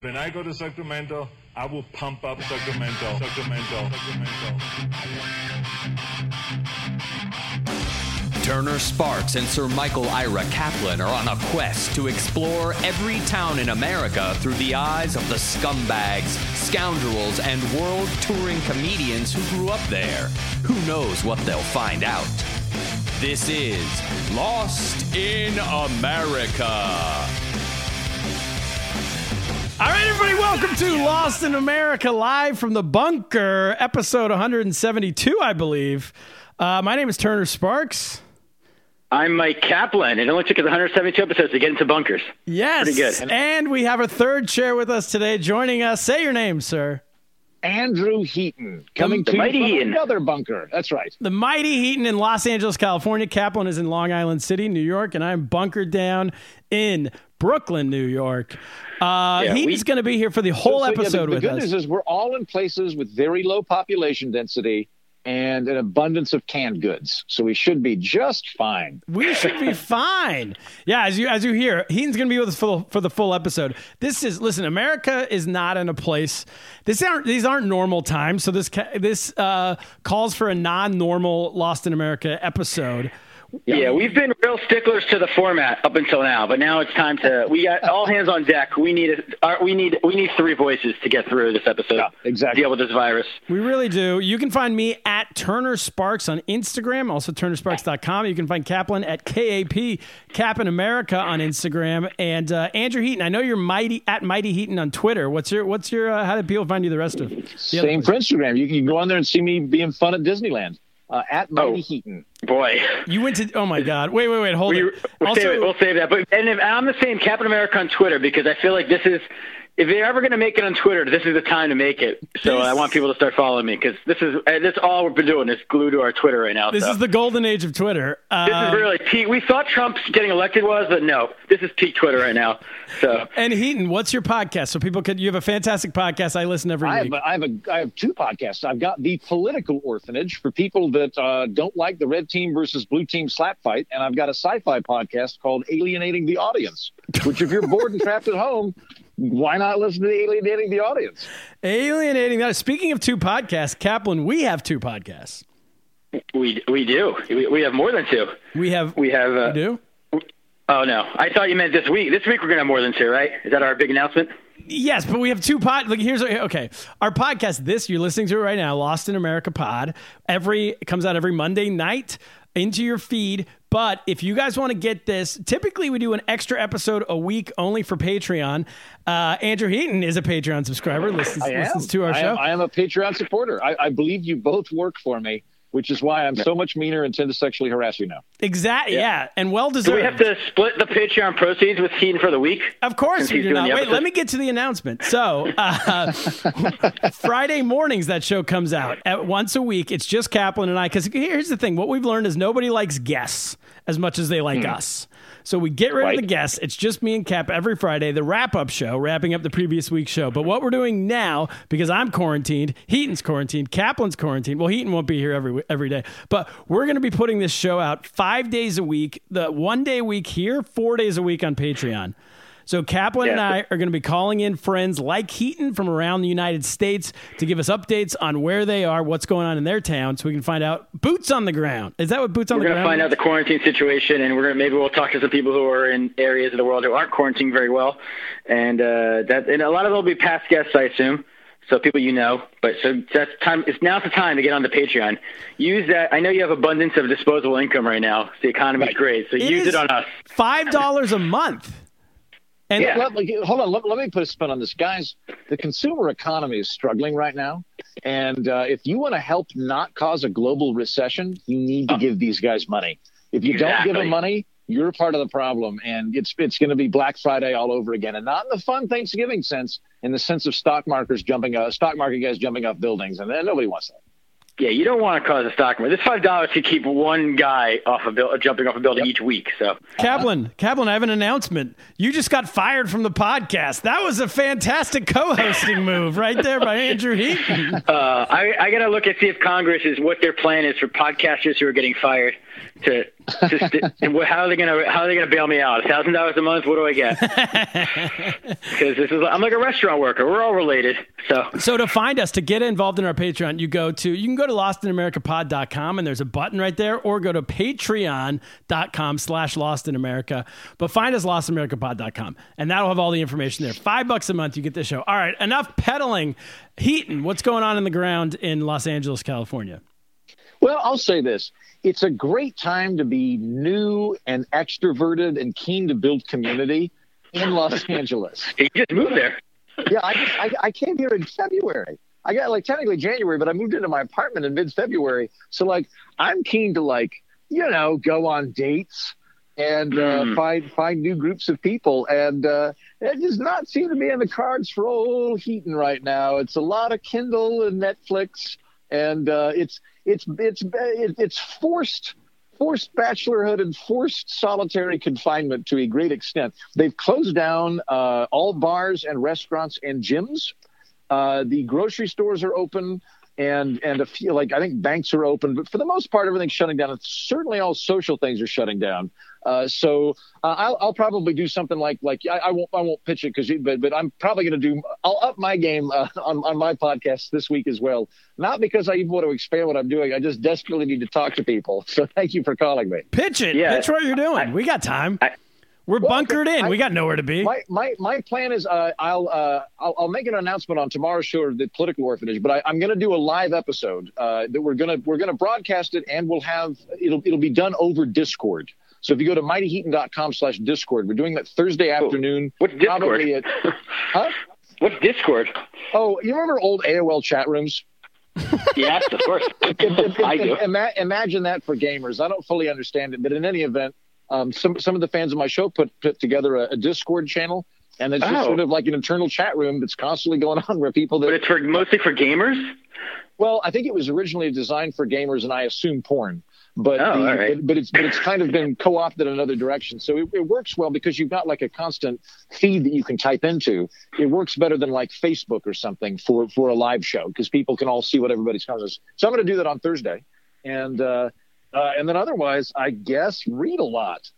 When I go to Sacramento, I will pump up Sacramento, Sacramento, Sacramento. Turner Sparks and Sir Michael Ira Kaplan are on a quest to explore every town in America through the eyes of the scumbags, scoundrels, and world touring comedians who grew up there. Who knows what they'll find out? This is Lost in America. All right, everybody, welcome to Lost in America, live from the bunker, episode 172, I believe. Uh, my name is Turner Sparks. I'm Mike Kaplan. It only took us 172 episodes to get into bunkers. Yes. Pretty good. And we have a third chair with us today. Joining us, say your name, sir. Andrew Heaton coming The to you mighty from Heaton. another bunker. That's right. The mighty Heaton in Los Angeles, California. Kaplan is in Long Island City, New York, and I'm bunkered down in Brooklyn, New York. Uh, Yeah, we- going to be here for the whole So, yeah, the- episode the, with good news is we're all in places with very low population density and an abundance of canned goods. So we should be just fine. We should be fine. Yeah, as you as you hear, Heaton's going to be with us for the, for the full episode. This is listen. America is not in a place. This aren't these aren't normal times. So this this uh, calls for a non-normal Lost in America episode. Yeah, we've been real sticklers to the format up until now, but now it's time to. We got all hands on deck. We need a, we need we need three voices to get through this episode. Yeah, exactly. Deal with this virus. We really do. You can find me at Turner Sparks on Instagram, also turnersparks.com. You can find Kaplan at KAP, Cap in America on Instagram, and uh, Andrew Heaton. I know you're mighty at Mighty Heaton on Twitter. What's your what's your uh, how do people find you the rest of? the Same for Instagram. You can go on there and see me being fun at Disneyland. Uh, at Mighty Oh. Heaton. Boy, You went to. Oh my God! Wait, wait, wait. Hold we, it. we'll, Also, save it, we'll save that. But and if, I'm the same Kap in America on Twitter because I feel like this is. If they're ever going to make it on Twitter, this is the time to make it. So This- I want people to start following me because this is uh, this all we've been doing is glued to our Twitter right now. this so. is the golden age of Twitter. Uh, This is really peak. We thought Trump's getting elected was, but no, this is peak Twitter right now. So and Heaton, what's your podcast? So people could. You have a fantastic podcast. I listen every I week. have, I have a I have two podcasts. I've got the political orphanage for people that uh, don't like the red team versus blue team slap fight, and I've got a sci-fi podcast called Alienating the Audience. Which, if you're bored and trapped at home, why not listen to Alienating the Audience? Alienating that. Speaking of two podcasts, Kaplan, we have two podcasts. we we do. We, we have more than two. We have. We have. Uh, we do. Oh no, I thought you meant this week. This week we're gonna have more than two, right? Is that our big announcement? Yes, but we have two pod. Like here's okay. Our podcast, this you're listening to it right now, Lost in America Pod. Every it comes out every Monday night into your feed. But if you guys want to get this, typically we do an extra episode a week only for Patreon. Uh, Andrew Heaton is a Patreon subscriber. Listens, I am. listens to our I show. Am, I am a Patreon supporter. I, I believe you both work for me, which is why I'm so much meaner and tend to sexually harass you now. exactly. Yeah. and well deserved. Do we have to split the Patreon proceeds with Heaton for the week? Of course Since we he's do doing not. Wait, let me get to the announcement. So, uh, Friday mornings, that show comes out at once a week. It's just Kaplan and I. Because here's the thing: what we've learned is nobody likes guests as much as they like us. So we get rid of the guests. It's just me and Cap every Friday. The wrap up show, wrapping up the previous week's show. But what we're doing now, because I'm quarantined, Heaton's quarantined, Kaplan's quarantined. Well, Heaton won't be here every every day, but we're going to be putting this show out five days a week. The one day a week here, four days a week on Patreon. So Kaplan and I are going to be calling in friends like Heaton from around the United States to give us updates on where they are, what's going on in their town, so we can find out boots on the ground. Is that what boots on We're the ground? We're gonna find out the quarantine situation, and we're gonna maybe we'll talk to some people who are in areas of the world who aren't quarantining very well, and uh, that and a lot of them will be past guests, I assume. So people you know, but so that's time. It's now's the time to get on the Patreon. Use that. I know you have abundance of disposable income right now. The economy's Right. great, so use it on us. Five dollars a month. And Yeah. Let, let- hold on. Let, let me put a spin on this, guys. The consumer economy is struggling right now, and uh, if you want to help not cause a global recession, you need to give these guys money. If you don't give them money, you're part of the problem, and it's it's going to be Black Friday all over again, and not in the fun Thanksgiving sense, in the sense of stock markers jumping, uh, stock market guys jumping off buildings, and then nobody wants that. Yeah, you don't want to cause a stock market. This five dollars could keep one guy off a buil- jumping off a building each week. So Kaplan, Kaplan, I have an announcement. You just got fired from the podcast. That was a fantastic co-hosting move right there by Andrew Heaton. uh, I, I got to look and see if Congress is what their plan is for podcasters who are getting fired to Just, how are they gonna How are they gonna bail me out? A thousand dollars a month? What do I get? Because this is I'm like a restaurant worker. We're all related. So So to find us, to get involved in our Patreon, you go to you can go to lostinamericapod.com and there's a button right there, or go to patreon.com slash lost in America. But find us lostamericapod.com and that'll have all the information there. Five bucks a month, you get the show. All right, enough peddling. Heaton, what's going on in the ground in Los Angeles, California? Well, I'll say this. It's a great time to be new and extroverted and keen to build community in Los Angeles. you just moved there. Yeah, I, just, I, I came here in February. I got like technically January, but I moved into my apartment in mid February. So like I'm keen to like you know go on dates and uh, Mm. find find new groups of people. And uh, it does not seem to be in the cards for old Heaton right now. It's a lot of Kindle and Netflix, and uh, it's it's it's it's forced forced bachelorhood and forced solitary confinement to a great extent. They've closed down uh, all bars and restaurants and gyms. Uh, the grocery stores are open, and and a few like I think banks are open, but for the most part, everything's shutting down. And certainly, all social things are shutting down. Uh, so uh, I'll, I'll probably do something like like I, I won't I won't pitch it because but but I'm probably going to do I'll up my game uh, on on my podcast this week as well. Not because I even want to expand what I'm doing. I just desperately need to talk to people. So thank you for calling me. Pitch it. Yeah. Pitch what you're doing. we got time. I- We're Well, bunkered in. I- we got nowhere to be. My my my plan is uh, I'll, uh, I'll I'll make an announcement on tomorrow's show of the political orphanage, but I, I'm going to do a live episode uh, that we're gonna we're gonna broadcast it, and we'll have it'll it'll be done over Discord. So if you go to mightyheaton.com slash Discord, we're doing that Thursday afternoon. What's Discord? At, huh? What's Discord? Oh, you remember old AOL chat rooms? Yes, of course. I do. Ima- imagine that for gamers. I don't fully understand it, but in any event, um, some some of the fans of my show put put together a, a Discord channel, and it's just Oh. sort of like an internal chat room that's constantly going on where people that But it's for mostly for gamers. Well, I think it was originally designed for gamers, and I assume porn. But, Oh, the, all right. but but it's but it's kind of been co-opted in another direction. So it, it works well because you've got like a constant feed that you can type into. It works better than like Facebook or something for for a live show because people can all see what everybody's comments. So I'm going to do that on Thursday, and uh, uh, and then otherwise, I guess read a lot.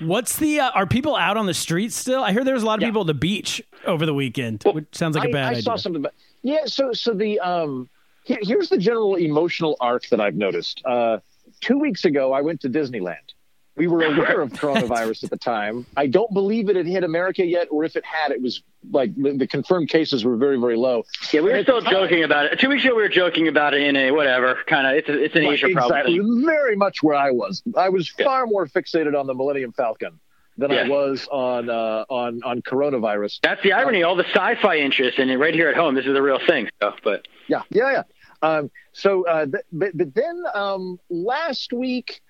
What's the? Uh, are people out on the streets still? I hear there's a lot of Yeah. people at the beach over the weekend, which sounds like a I, bad I idea. saw something, but yeah. So so the um, here, here's the general emotional arc that I've noticed. Uh, two weeks ago, I went to Disneyland. We were aware of coronavirus at the time. I don't believe it had hit America yet, or if it had, it was like the, confirmed cases were very very low. Yeah, we were still joking about it. Two weeks ago, we were joking about it in a whatever kind of. It's a, it's an Asia problem. exactly, thing. very much where I was. I was far more fixated on the Millennium Falcon than I was on uh, on on coronavirus. That's the irony. All the sci-fi interest, and right here at home, this is the real thing. So, but Yeah, yeah, yeah. Um, so, uh, th- but, but then um, last week,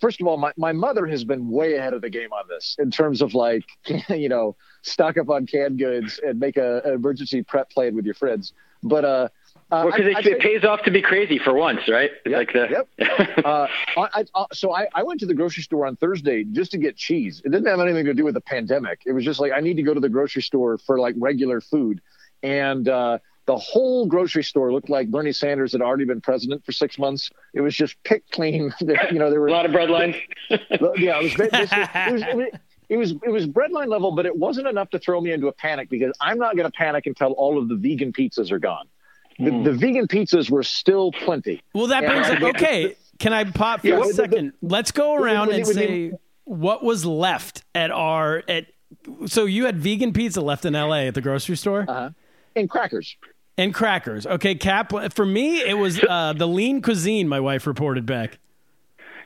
first of all, my, my mother has been way ahead of the game on this in terms of like, you know, stock up on canned goods and make a, an emergency prep plan with your friends. But uh, uh, well, because it, it pays off to be crazy for once, right? Yep, like the. uh, I, I, uh, so I, I went to the grocery store on Thursday just to get cheese. It didn't have anything to do with the pandemic. It was just like I need to go to the grocery store for like regular food, and uh, the whole grocery store looked like Bernie Sanders had already been president for six months. It was just picked clean. you know, there were a lot of breadlines. yeah, it was, ba- was- it was, it was it was it was breadline level, but it wasn't enough to throw me into a panic because I'm not going to panic until all of the vegan pizzas are gone. The, Hmm. the vegan pizzas were still plenty. well, that Yeah, brings up. Okay, can I pop for Yeah, a but the- second? Let's go around when and say you- what was left at our at. So you had vegan pizza left in L.A. at the grocery store Uh-huh. And crackers. And crackers. Okay, Cap. For me, it was uh, the lean cuisine. My wife reported back.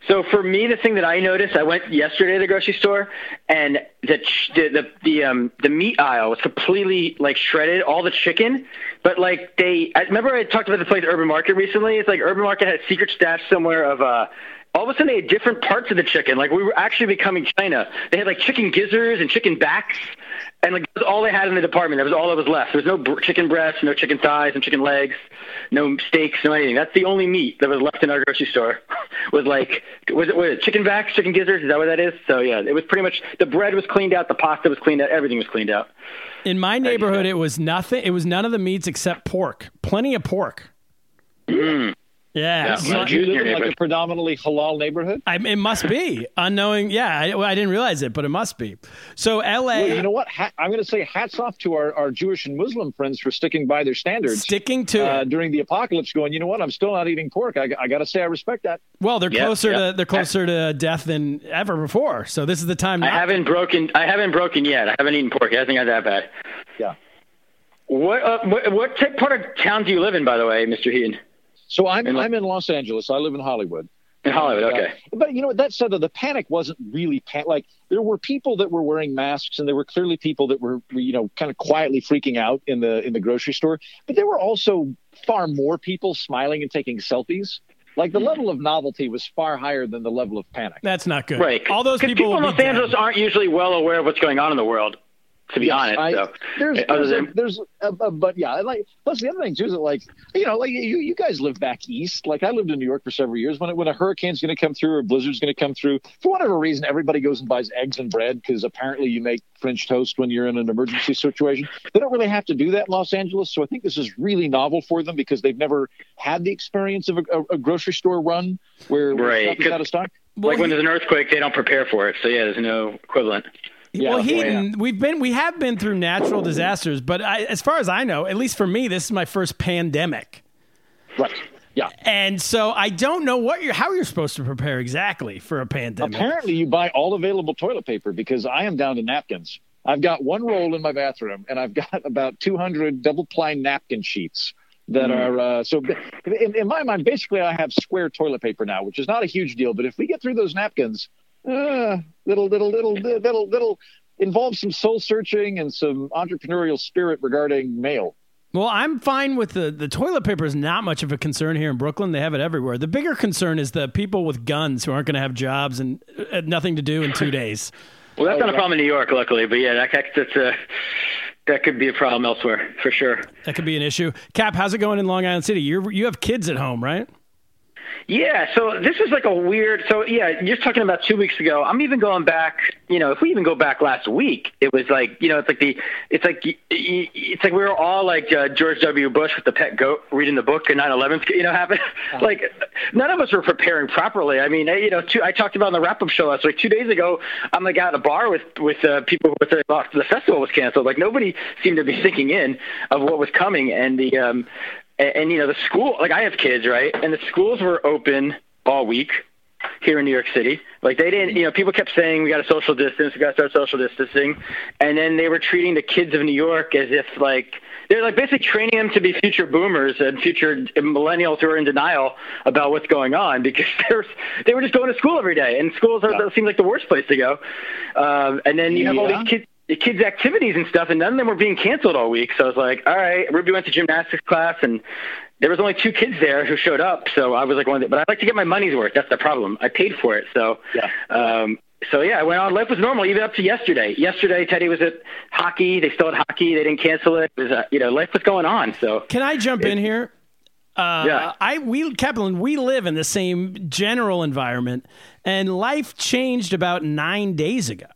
So for me, the thing that I noticed, I went yesterday to the grocery store, and the ch- the the the, um, the meat aisle was completely like shredded, all the chicken. But like they, I remember I talked about the place Urban Market recently. It's like Urban Market had a secret stash somewhere of uh. All of a sudden, they had different parts of the chicken. Like we were actually becoming China. They had like chicken gizzards and chicken backs, and like that was all they had in the department. That was all that was left. There was no br- chicken breasts, no chicken thighs, and chicken legs, no steaks, no anything. That's the only meat that was left in our grocery store. was like was it, was it chicken backs, chicken gizzards? Is that what that is? So yeah, it was pretty much the bread was cleaned out, the pasta was cleaned out, everything was cleaned out. In my neighborhood, it was nothing. It was none of the meats except pork. Plenty of pork. Mm. Yeah, Yeah. So- Do you live in like a predominantly halal neighborhood? I, it must be unknowing. Yeah, I, well, I didn't realize it, but it must be. So L.A. Well, you know what? Ha- I'm going to say hats off to our, our Jewish and Muslim friends for sticking by their standards sticking to uh, it. during the apocalypse. Going, you know what? I'm still not eating pork. I, I got to say, I respect that. Well, they're Yeah, closer yeah. to they're closer to death than ever before. So this is the time. I haven't broken. I haven't broken yet. I haven't eaten pork. I hasn't got that bad. Yeah. What, uh, what what type- part of town do you live in, by the way, Mr. Heaton? So I'm In- I'm in Los Angeles. I live in Hollywood. In Hollywood. Okay. Uh, but you know what? That said, though, the panic wasn't really pan- like there were people that were wearing masks, and there were clearly people that were, you know, kind of quietly freaking out in the in the grocery store. But there were also far more people smiling and taking selfies. Like the level of novelty was far higher than the level of panic. that's not good. Right. All those people, people in Los Angeles dead. aren't usually well aware of what's going on in the world. To be Yes, honest, I- so there's there's, a, there's a, a, but yeah, like plus the other thing too is that like you know like you you guys live back east. Like I lived in New York for several years. When it, when a hurricane's going to come through or a blizzard's going to come through, for whatever reason, everybody goes and buys eggs and bread because apparently you make French toast when you're in an emergency situation. They don't really have to do that in Los Angeles, so I think this is really novel for them because they've never had the experience of a, grocery store run where, Right, stuff is out of stock. like when there's an earthquake, they don't prepare for it. So yeah, there's no equivalent. Yeah, well, yeah. Heaton, we've been we have been through natural disasters, but I, as far as I know, at least for me, this is my first pandemic. Right. Yeah. And so I don't know what you're how you're supposed to prepare exactly for a pandemic. Apparently, you buy all available toilet paper because I am down to napkins. I've got one roll in my bathroom, and I've got about 200 double ply napkin sheets that are uh, so. In, in my mind, basically, I have square toilet paper now, which is not a huge deal. But if we get through those napkins, uh, little, little, little, little, little, involves some soul searching and some entrepreneurial spirit regarding mail. Well, I'm fine with the the toilet paper is not much of a concern here in Brooklyn. They have it everywhere. The bigger concern is the people with guns who aren't going to have jobs and uh, nothing to do in two days. Well, that's Oh, not a problem in New York, luckily. But yeah, that that's uh, that could be a problem elsewhere for sure. That could be an issue. Cap, how's it going in Long Island City? You you have kids at home, right? Yeah, so this is like a weird. So yeah, you're talking about two weeks ago. I'm even going back. You know, if we even go back last week, it was like you know, it's like the, it's like it's like we were all like uh, George W. Bush with the pet goat reading the book and 9/11. You know, happened. like none of us were preparing properly. I mean, you know, two, I talked about on the wrap-up show last week. Two days ago, I'm like at a bar with with uh, people with the, the festival was canceled. Like nobody seemed to be thinking in of what was coming, and the um, and, and you know the school like i have kids right? And the schools were open all week here in new york city. Like they didn't you know people kept saying we got to social distance we got to start social distancing. And then they were treating the kids of new york as if like they're like basically training them to be future boomers and future millennials who are in denial about what's going on because they're they were just going to school every day. And schools are Yeah. seem like the worst place to go. Um, and then you have all these kids the kids' activities and stuff, and none of them were being canceled all week. So I was like, all right, Ruby went to gymnastics class, and there was only two kids there who showed up. So I was like, one of the, but I'd like to get my money's worth. That's the problem. I paid for it, so Yeah. Um, so yeah, I went on. Life was normal, even up to yesterday. Yesterday, Teddy was at hockey. They still had hockey. They didn't cancel it. It was, uh, you know, life was going on. So Can I jump in here? Uh, Yeah. I we Kaplan, we live in the same general environment, and life changed about nine days ago.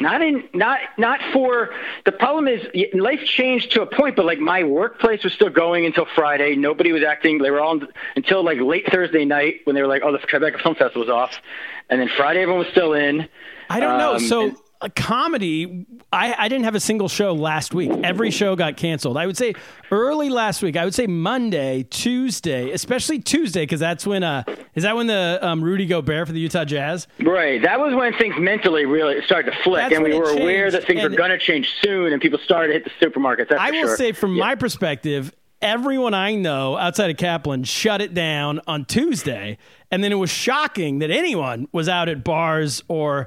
Not in not not for the problem is y- life changed to a point, but like my workplace was still going until Friday. Nobody was acting. They were on until like late Thursday night when they were like, "Oh, the Tribeca Film Festival was off," and then Friday everyone was still in. I don't know. Um, So and- a comedy, I, I didn't have a single show last week. Every show got canceled. I would say early last week. I would say Monday, Tuesday, especially Tuesday, because that's when. Uh, is that when the um, Rudy Gobert for the Utah Jazz? Right, that was when things mentally really started to flick, That's and we were aware that things and- were going to change soon, and people started to hit the supermarkets. That's I will sure. say, from Yeah. my perspective, everyone I know outside of Kaplan shut it down on Tuesday, and then it was shocking that anyone was out at bars or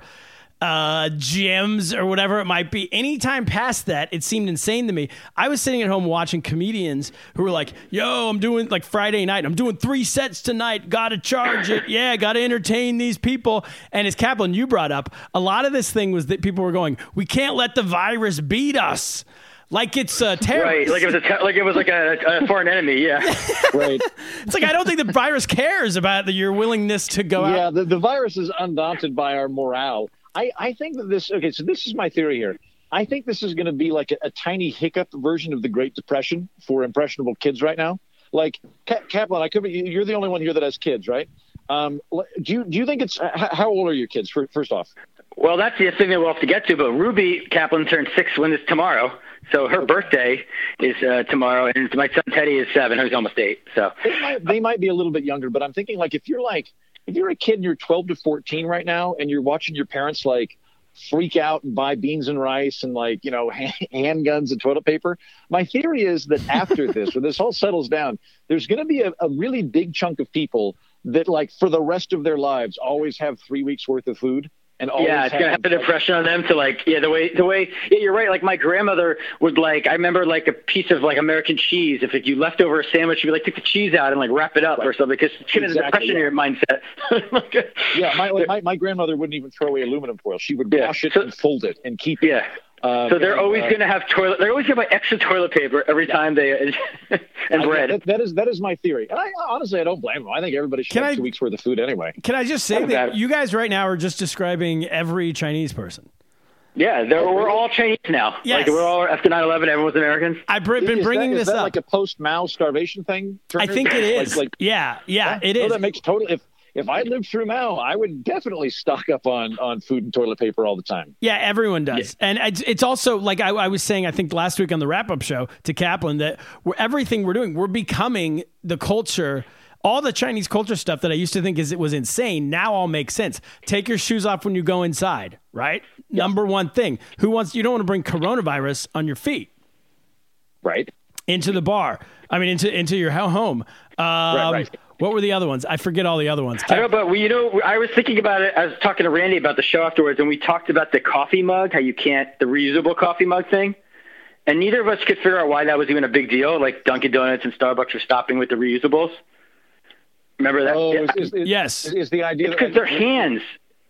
uh, gyms or whatever it might be. Anytime past that, it seemed insane to me. I was sitting at home watching comedians who were like, "Yo, I'm doing like Friday night. I'm doing three sets tonight. Got to charge it. Yeah, got to entertain these people." And as Kaplan, you brought up, a lot of this thing was that people were going, "We can't let the virus beat us." Like it's a terrorist. Right, like it was a te- like it was like a, a foreign enemy. Yeah, Right. It's like I don't think the virus cares about the, your willingness to go yeah, out. the, the virus is undaunted by our morale. I, I think that this, okay, so this is my theory here. I think this is going to be like a, a tiny hiccup version of the Great Depression for impressionable kids right now. like Kaplan, I could be. You're the only one here that has kids, right? Um, do you do you think it's how old are your kids? First off. Well, that's the thing that we'll have to get to. But Ruby Kaplan turns six when it's tomorrow, so her birthday is uh, tomorrow, and my son Teddy is seven, who's almost eight. So they might, they might be a little bit younger, but I'm thinking like if you're like if you're a kid and you're 12 to 14 right now, and you're watching your parents like freak out and buy beans and rice and like you know handguns and toilet paper. My theory is that after this, when this all settles down, there's going to be a, a really big chunk of people that like for the rest of their lives always have three weeks worth of food and yeah, it's gonna have an impression on them to like yeah the way the way yeah you're right like my grandmother would like I remember like a piece of like American cheese if like, you left over a sandwich she'd be like take the cheese out and like wrap it up right. or something because it's gonna exactly, depression yeah. your mindset. yeah, my, like, my my grandmother wouldn't even throw away aluminum foil. She would yeah. wash it so, and fold it and keep it. Yeah. Um, so they're and, always uh, going to have toilet. They're always going to buy extra toilet paper every yeah. time they and bread. That, that is that is my theory, and I honestly I don't blame them. I think everybody should can have I, two weeks worth of food anyway. Can I just say that you guys right now are just describing every Chinese person? Yeah, we're all Chinese now. Yes. Like we're all after 9/11, everyone's Americans. I've been is bringing that, this that up. Like a post Mao starvation thing. I think it is. Like, like yeah, yeah, yeah, it is. Oh, that makes total. If if I lived through Mao, I would definitely stock up on on food and toilet paper all the time. Yeah, everyone does, yeah. and it's, it's also like I, I, was saying. I think last week on the wrap up show to Kaplan that we're, everything we're doing, we're becoming the culture. All the Chinese culture stuff that I used to think is it was insane now all makes sense. Take your shoes off when you go inside, right? Yeah. Number one thing. Who wants you don't want to bring coronavirus on your feet. Right. Into the bar. I mean into into your home. Um, right, right. What were the other ones? I forget all the other ones. I know, but we, you know, I was thinking about it. I was talking to Randy about the show afterwards, and we talked about the coffee mug, how you can't the reusable coffee mug thing, and neither of us could figure out why that was even a big deal. Like Dunkin' Donuts and Starbucks are stopping with the reusables. Remember that? Oh, yeah. is, is, yes. Is the idea It's because their hands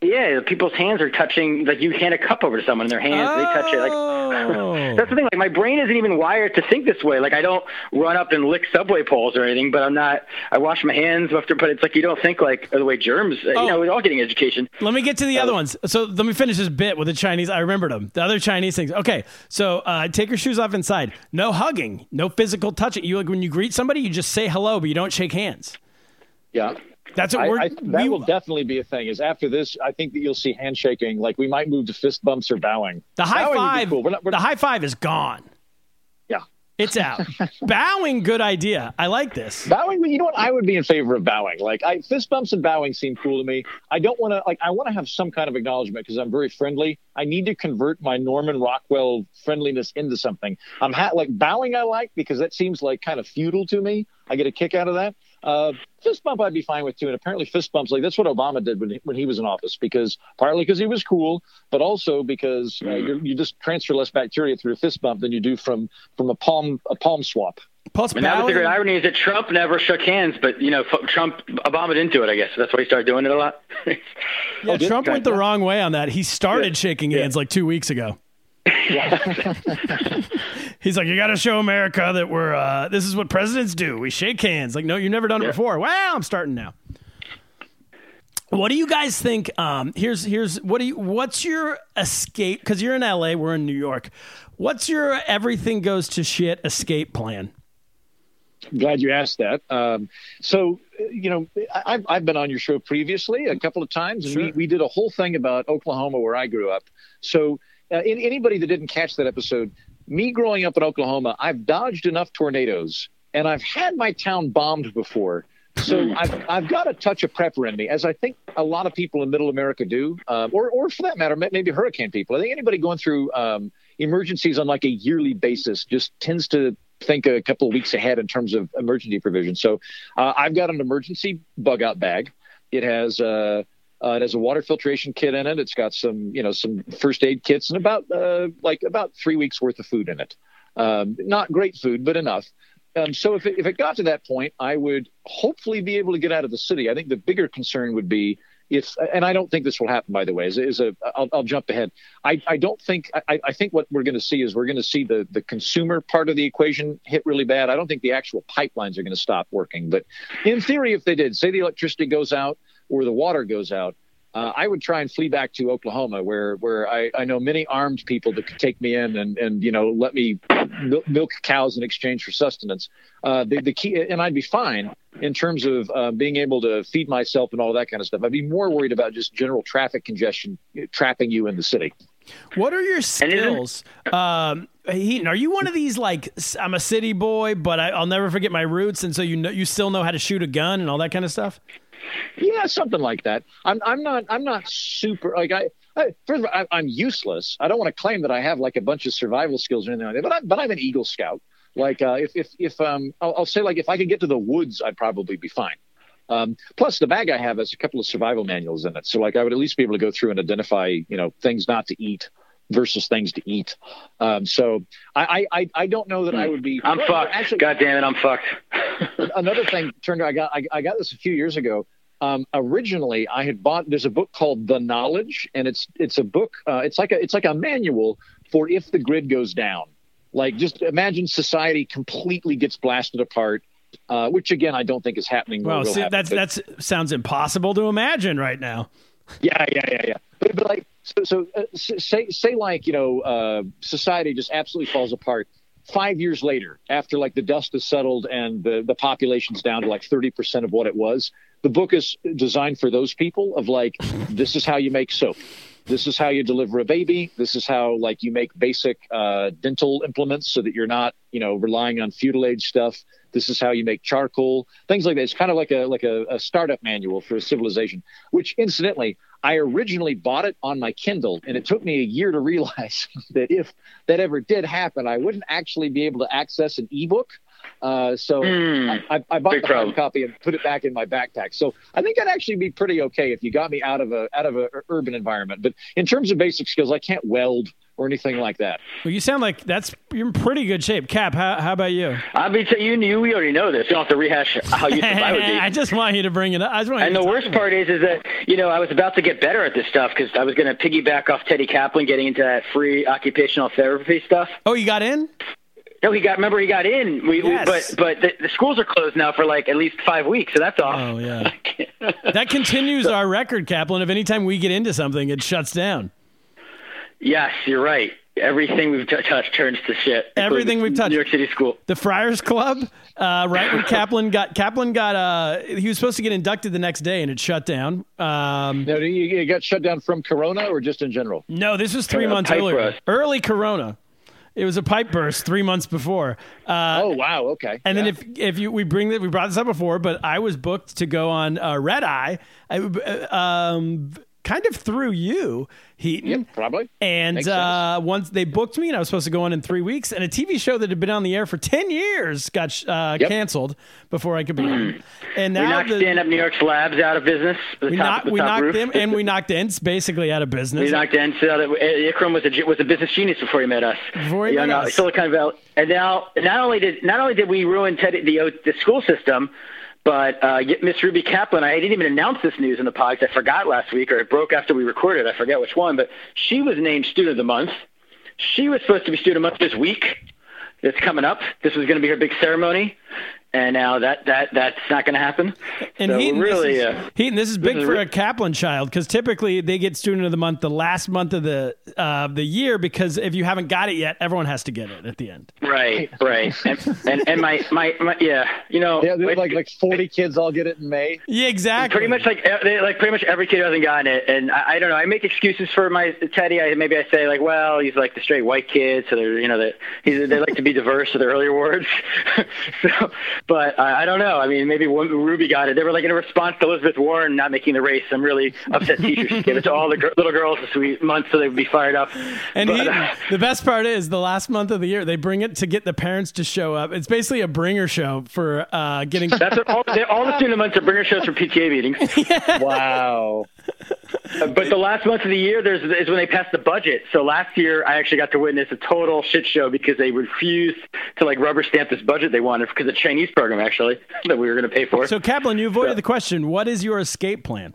yeah, people's hands are touching. Like you hand a cup over to someone, and their hands oh. they touch it. Like oh. that's the thing. Like my brain isn't even wired to think this way. Like I don't run up and lick subway poles or anything. But I'm not. I wash my hands after. But it's like you don't think like the way germs. Oh. You know, we're all getting education. Let me get to the uh, other ones. So let me finish this bit with the Chinese. I remembered them. The other Chinese things. Okay, so uh, take your shoes off inside. No hugging. No physical touching. You like when you greet somebody, you just say hello, but you don't shake hands. Yeah. That's what we're. I, I, that we, will definitely be a thing. Is after this, I think that you'll see handshaking. Like we might move to fist bumps or bowing. The high bowing five. Cool. We're not, we're the high five is gone. Yeah, it's out. bowing, good idea. I like this. Bowing. You know what? I would be in favor of bowing. Like I, fist bumps and bowing seem cool to me. I don't want to. Like I want to have some kind of acknowledgement because I'm very friendly. I need to convert my Norman Rockwell friendliness into something. I'm ha- like bowing. I like because that seems like kind of feudal to me. I get a kick out of that. Uh, fist bump I'd be fine with too. And apparently fist bumps like that's what Obama did when he, when he was in office because partly because he was cool, but also because uh, you just transfer less bacteria through a fist bump than you do from from a palm a palm swap. Plus, and that was the great irony is that Trump never shook hands, but you know Trump Obama didn't do it. I guess that's why he started doing it a lot. yeah, oh, Trump went the wrong way on that. He started yeah. shaking hands yeah. like two weeks ago. He's like, you got to show America that we're. Uh, this is what presidents do. We shake hands. Like, no, you've never done it before. Well, I'm starting now. What do you guys think? Um, here's here's what do you what's your escape? Because you're in LA, we're in New York. What's your everything goes to shit escape plan? Glad you asked that. Um, so, you know, I've, I've been on your show previously a couple of times, and sure. we, we did a whole thing about Oklahoma, where I grew up. So, uh, anybody that didn't catch that episode, me growing up in Oklahoma, I've dodged enough tornadoes and I've had my town bombed before. So I've, I've got a touch of prepper in me, as I think a lot of people in Middle America do, um, or, or for that matter, maybe hurricane people. I think anybody going through um, emergencies on like a yearly basis just tends to think a couple of weeks ahead in terms of emergency provision. So uh, I've got an emergency bug out bag. It has uh, uh, it has a water filtration kit in it. It's got some, you know, some first aid kits and about uh, like about three weeks worth of food in it. Um, not great food, but enough. Um, so if it, if it got to that point, I would hopefully be able to get out of the city. I think the bigger concern would be if, and I don't think this will happen, by the way, is, is a, I'll, I'll jump ahead. I, I don't think, I, I think what we're going to see is we're going to see the, the consumer part of the equation hit really bad. I don't think the actual pipelines are going to stop working. But in theory, if they did, say the electricity goes out, or the water goes out, uh, I would try and flee back to Oklahoma, where where I, I know many armed people that could take me in and and you know let me mil- milk cows in exchange for sustenance. Uh, the the key and I'd be fine in terms of uh, being able to feed myself and all that kind of stuff. I'd be more worried about just general traffic congestion trapping you in the city. What are your skills? Um, Heaton, are you one of these like I'm a city boy, but I, will never forget my roots, and so you know you still know how to shoot a gun and all that kind of stuff? Yeah, something like that. I'm I'm not I'm not super like I. I first of all, I, am useless. I don't want to claim that I have like a bunch of survival skills or anything like that, but, I, but I'm an Eagle Scout. Like uh, if if if um I'll, I'll, say like if I could get to the woods, I'd probably be fine. Um, plus, the bag I have has a couple of survival manuals in it, so like I would at least be able to go through and identify you know things not to eat versus things to eat. Um, so I, I I don't know that I would be. I'm well, fucked. Actually, God damn it, I'm fucked. another thing turned out I got I, I got this a few years ago. Um, originally, I had bought. There's a book called The Knowledge, and it's it's a book. Uh, it's like a it's like a manual for if the grid goes down. Like just imagine society completely gets blasted apart. Uh, which again, I don't think is happening. Well, see, that's that sounds impossible to imagine right now. Yeah, yeah, yeah, yeah. But, but like, so, so uh, say say like you know, uh, society just absolutely falls apart five years later, after like the dust has settled and the, the population's down to like 30% of what it was, the book is designed for those people of like, this is how you make soap. This is how you deliver a baby. This is how like you make basic uh, dental implements so that you're not, you know, relying on feudal age stuff. This is how you make charcoal, things like that. It's kind of like a like a, a startup manual for a civilization. Which, incidentally, I originally bought it on my Kindle, and it took me a year to realize that if that ever did happen, I wouldn't actually be able to access an ebook. Uh, so mm, I, I, bought the hard copy and put it back in my backpack. So I think I'd actually be pretty okay if you got me out of a out of a urban environment. But in terms of basic skills, I can't weld or anything like that. Well, you sound like that's you're in pretty good shape. Cap, how, how about you? I mean, you knew we already know this. You don't have to rehash how you I would be. I just want you to bring it up. I just want and the worst part is, is that you know I was about to get better at this stuff because I was going to piggyback off Teddy Kaplan getting into that free occupational therapy stuff. Oh, you got in? No, he got. Remember, he got in. We, yes. we, but but the, the, schools are closed now for like at least five weeks, so that's off. Oh yeah. that continues so, our record, Kaplan. Of anytime we get into something, it shuts down. Yes, you're right. Everything we've t- touched turns to shit. Everything we've touched. New York City school. The Friars Club, uh, right when Kaplan got Kaplan got uh, he was supposed to get inducted the next day and it shut down. Um, no, you got shut down from Corona or just in general? No, this was three uh, months earlier. Early Corona. It was a pipe burst three months before. Uh, oh wow, okay. And yeah. then if if you we bring that we brought this up before, but I was booked to go on uh, Red Eye. I, uh, um, kind of through you, Heaton. Yep, probably. And uh, once they booked me, and I was supposed to go on in three weeks, and a TV show that had been on the air for ten years got uh, yep. canceled before I could be on. And now we knocked the, Stand Up New York's labs out of business. We, knocked, we knocked roof. them, and we knocked Ents basically out of business. We knocked Ents out. Of, Ikram was a was a business genius before he met us. Before he met us. Silicon Valley. And now, not only did not only did we ruin Teddy, the the school system but uh, Miss Ruby Kaplan, I didn't even announce this news in the podcast. I forgot last week, or it broke after we recorded. I forget which one, but she was named Student of the Month. She was supposed to be Student of the Month this week. It's coming up. This was going to be her big ceremony and now that that that's not going to happen. And so Heaton, really, this is, uh, Heaton, this is big this is for re- a Kaplan child because typically they get student of the month the last month of the uh, the year because if you haven't got it yet, everyone has to get it at the end. Right, right, and, and and, my, my, my yeah, you know, yeah, like like forty kids all get it in May. Yeah, exactly. Pretty much like like pretty much every kid hasn't gotten it, and I, I don't know. I make excuses for my Teddy. I maybe I say like, well, he's like the straight white kid, so they're you know that he's they like to be diverse to their earlier words. so, but I, I don't know. I mean, maybe Ruby got it. They were like in a response to Elizabeth Warren not making the race. I'm really upset teachers gave it to all the gr- little girls this week, month so they would be fired up. And but, he, uh, the best part is the last month of the year they bring it to get the parents to show up. It's basically a bringer show for uh, getting. That's what all, all the student months are bringer shows for PTA meetings. yeah. Wow. but the last month of the year there's is when they pass the budget. So last year I actually got to witness a total shit show because they refused to like rubber stamp this budget they wanted because the Chinese program actually that we were going to pay for. So Kaplan, you avoided so, the question. What is your escape plan?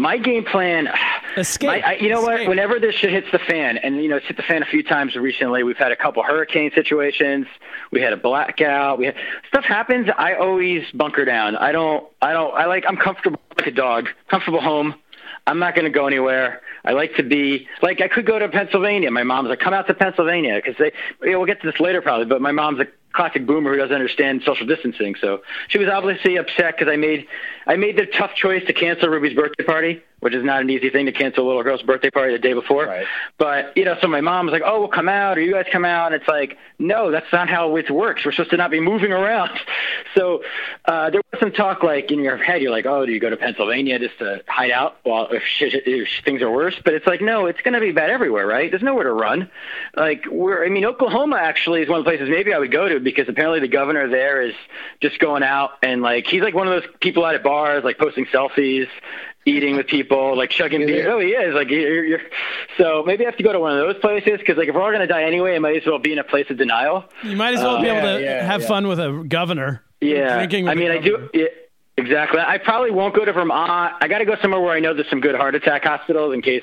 My game plan. Escape. My, I, you know escape. what? Whenever this shit hits the fan, and you know it's hit the fan a few times recently. We've had a couple hurricane situations. We had a blackout. We had stuff happens. I always bunker down. I don't. I don't. I like. I'm comfortable like a dog. Comfortable home. I'm not going to go anywhere. I like to be like I could go to Pennsylvania. My mom's like, come out to Pennsylvania because they. Yeah, we'll get to this later probably, but my mom's a classic boomer who doesn't understand social distancing. So she was obviously upset because I made I made the tough choice to cancel Ruby's birthday party, which is not an easy thing to cancel a little girl's birthday party the day before. Right. But you know, so my mom was like, "Oh, we'll come out, or you guys come out." And it's like, no, that's not how it works. We're supposed to not be moving around. So uh, there was some talk, like in your head, you're like, "Oh, do you go to Pennsylvania just to hide out while if, shit, if things are worse?" But it's like, no, it's going to be bad everywhere, right? There's nowhere to run. Like we're, I mean, Oklahoma actually is one of the places maybe I would go to because apparently the governor there is just going out and like he's like one of those people out at bars, like posting selfies eating with people, like chugging beer. Oh, he is. Like you're, you're, so maybe I have to go to one of those places because like if we're all gonna die anyway, it might as well be in a place of denial. You might as well be um, able yeah, to yeah, have yeah. fun with a governor. Yeah, Drinking with I mean, I governor. do. Yeah, exactly. I probably won't go to Vermont. I got to go somewhere where I know there's some good heart attack hospitals in case,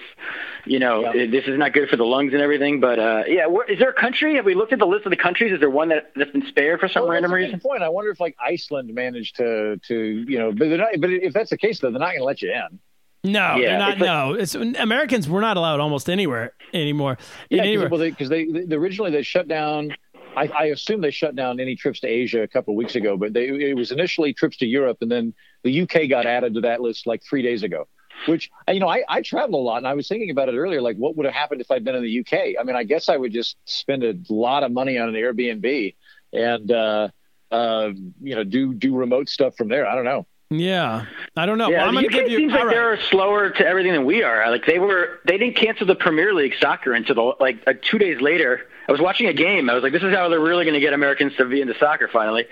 you know, Yeah. this is not good for the lungs and everything. But uh, yeah, where, is there a country? Have we looked at the list of the countries? Is there one that that's been spared for some Well, random reason? point. I wonder if like Iceland managed to to you know, but they're not, but if that's the case, though, they're not going to let you in. No, Yeah, they're not. it's like- no, it's Americans. We're not allowed almost anywhere anymore. Yeah, anywhere. because they, they, they originally they shut down. I, I assume they shut down any trips to Asia a couple of weeks ago, but they, it was initially trips to Europe, and then the UK got added to that list like three days ago. Which you know, I, I travel a lot, and I was thinking about it earlier. Like, what would have happened if I'd been in the UK? I mean, I guess I would just spend a lot of money on an Airbnb and uh, uh, you know do do remote stuff from there. I don't know. Yeah, I don't know. Yeah, well, I'm the going to UK give you. seems all like right. they're slower to everything than we are. Like they were, they didn't cancel the Premier League soccer until the, like uh, two days later. I was watching a game. I was like, this is how they're really going to get Americans to be into soccer finally.